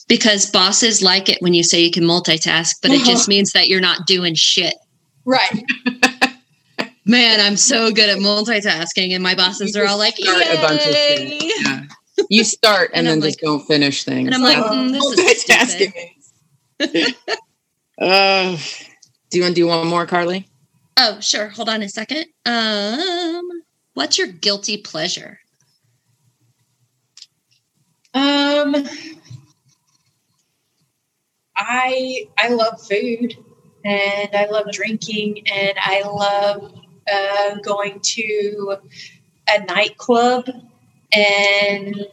because bosses like it when you say you can multitask, but it just means that you're not doing shit. Right. (laughs) Man, I'm so good at multitasking, and my bosses are all like, "Yay!" Yeah you start and, and then like, just don't finish things. And I'm like, mm, this multitasking. (laughs) uh, do you want to do one more, Carly? Oh, sure. Hold on a second. Um, what's your guilty pleasure? Um, I I love food and I love drinking and I love uh, going to a nightclub and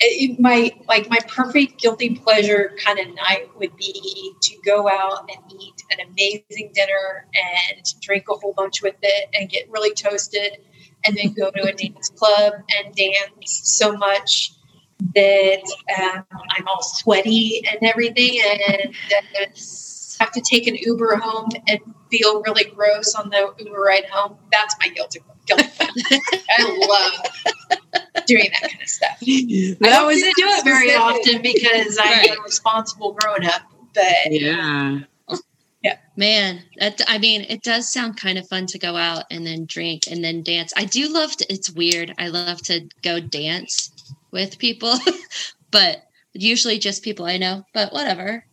it, my like my perfect guilty pleasure kind of night would be to go out and eat an amazing dinner and drink a whole bunch with it and get really toasted and then go to a dance club and dance so much that um, I'm all sweaty and everything and uh, have to take an Uber home and feel really gross on the Uber ride home, that's my guilty guilty. I love doing that kind of stuff. I That don't was get do it very specific. often because I'm a responsible grown up. But yeah. Yeah. Man, that, I mean, it does sound kind of fun to go out and then drink and then dance. I do love to, it's weird. I love to go dance with people, (laughs) but usually just people I know, but whatever.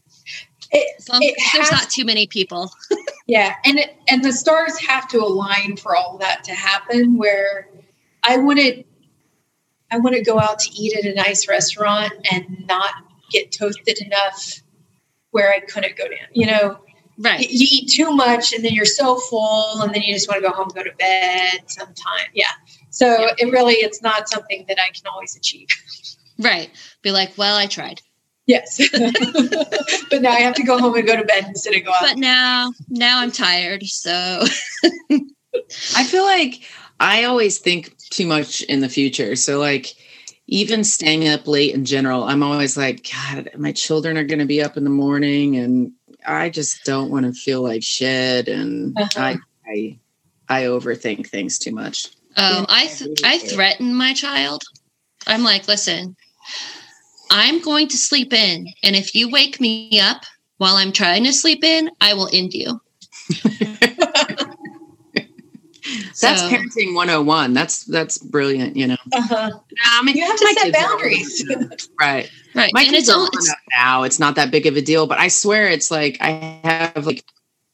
it, As long as there's has- not too many people. (laughs) Yeah, and it, and the stars have to align for all that to happen. Where I wouldn't, I wouldn't go out to eat at a nice restaurant and not get toasted enough where I couldn't go down. You know, Right. you eat too much and then you're so full, and then you just want to go home, and go to bed. Sometime, yeah. So Yeah. it really, it's not something that I can always achieve. Right. Be like, well, I tried. Yes, (laughs) but now I have to go home and go to bed instead of go out. But now, now I'm tired. So, (laughs) I feel like I always think too much in the future. So like even staying up late in general, I'm always like, God, my children are gonna be up in the morning and I just don't want to feel like shit. And Uh-huh. I I I overthink things too much. Um, I, th- I threaten my child. I'm like, listen, I'm going to sleep in. And if you wake me up while I'm trying to sleep in, I will end you. (laughs) That's So- parenting 101. That's that's brilliant, you know. uh-huh. I mean, You have to set kids are old boundaries. right. Right. My and kids it's are all old enough now. It's not that big of a deal, but I swear it's like I have like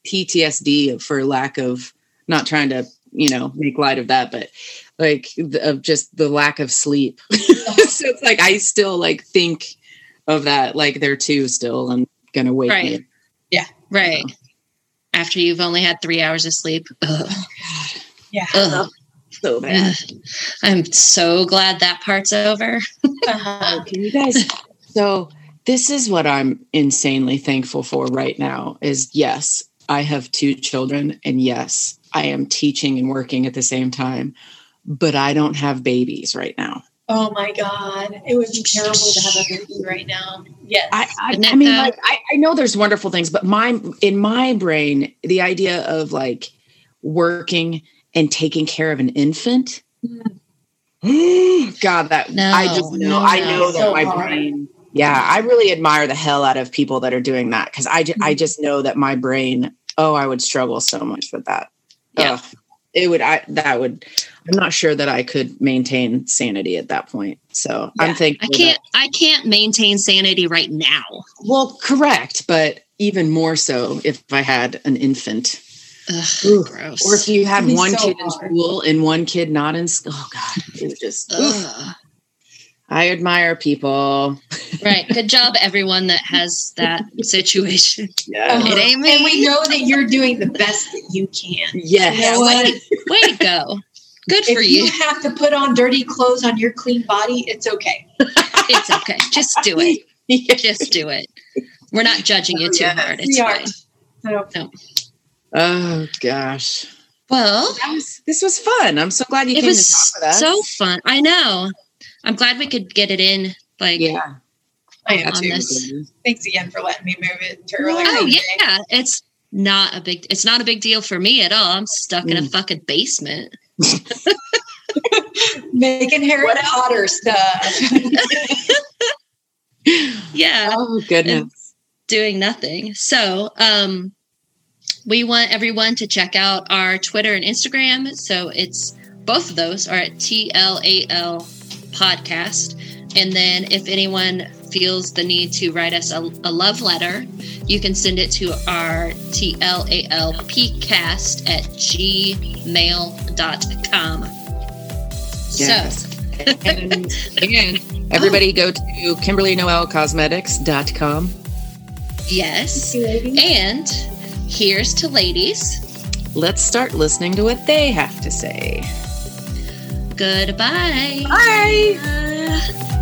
PTSD for lack of not trying to, you know, make light of that, but like the, of just the lack of sleep. (laughs) so it's like I still like think of that like they're two still and gonna wake Right. me. right. After you've only had three hours of sleep. Ugh. Yeah. Ugh. So bad. I'm so glad that part's over. Uh-huh. (laughs) Can you guys? So this is what I'm insanely thankful for right now. Is yes, I have two children, and yes, I am teaching and working at the same time, but I don't have babies right now. Oh my God. It would be terrible to have a baby right now. Yes. I, I, Isn't I mean, like, I, I know there's wonderful things, but my in my brain, the idea of like working and taking care of an infant. Mm. (gasps) God, that No, I just know. no, I no. know that So my hard. brain. Yeah, I really admire the hell out of people that are doing that because I, ju- I mm-hmm. just know that my brain. Oh, I would struggle so much with that. Yeah. Ugh. it would. I that would. I'm not sure that I could maintain sanity at that point. So Yeah, I'm thinking I can't I can't maintain sanity right now. well, correct, but even more so if I had an infant, Ugh, Ooh. gross. or if you had one so kid in school and one kid not in school. Oh God, it would just. Oof. Ugh. I admire people. (laughs) Right. Good job, everyone that has that situation. Yeah. Uh-huh. It ain't me. And we know that you're doing the best that you can. Yes. You know what? Way to go. Good for If you. you have to put on dirty clothes on your clean body, it's okay. It's okay. Just do it. Yeah. (laughs) Just do it. We're not judging you too Yes. hard. It's We aren't. fine. So, Oh gosh. Well, That was, this was fun. I'm so glad you it came was to talk with us. so fun. I know. I'm glad we could get it in. Like, yeah. I am. on this. Thanks again for letting me move it to earlier. oh in day. yeah, it's not a big. It's not a big deal for me at all. I'm stuck in a Mm. fucking basement. (laughs) Making Harry What else? Potter stuff. (laughs) Yeah. Oh goodness. doing nothing. So, um, we want everyone to check out our Twitter and Instagram. So it's both of those are at TLAL podcast. And then if anyone feels the need to write us a, a love letter, you can send it to our TLALPcast at gmail.com. Yes. (laughs) and again, everybody go to KimberlyNoelCosmetics.com. So, yes. And here's to ladies. Let's start listening to what they have to say. Goodbye. Bye. Uh,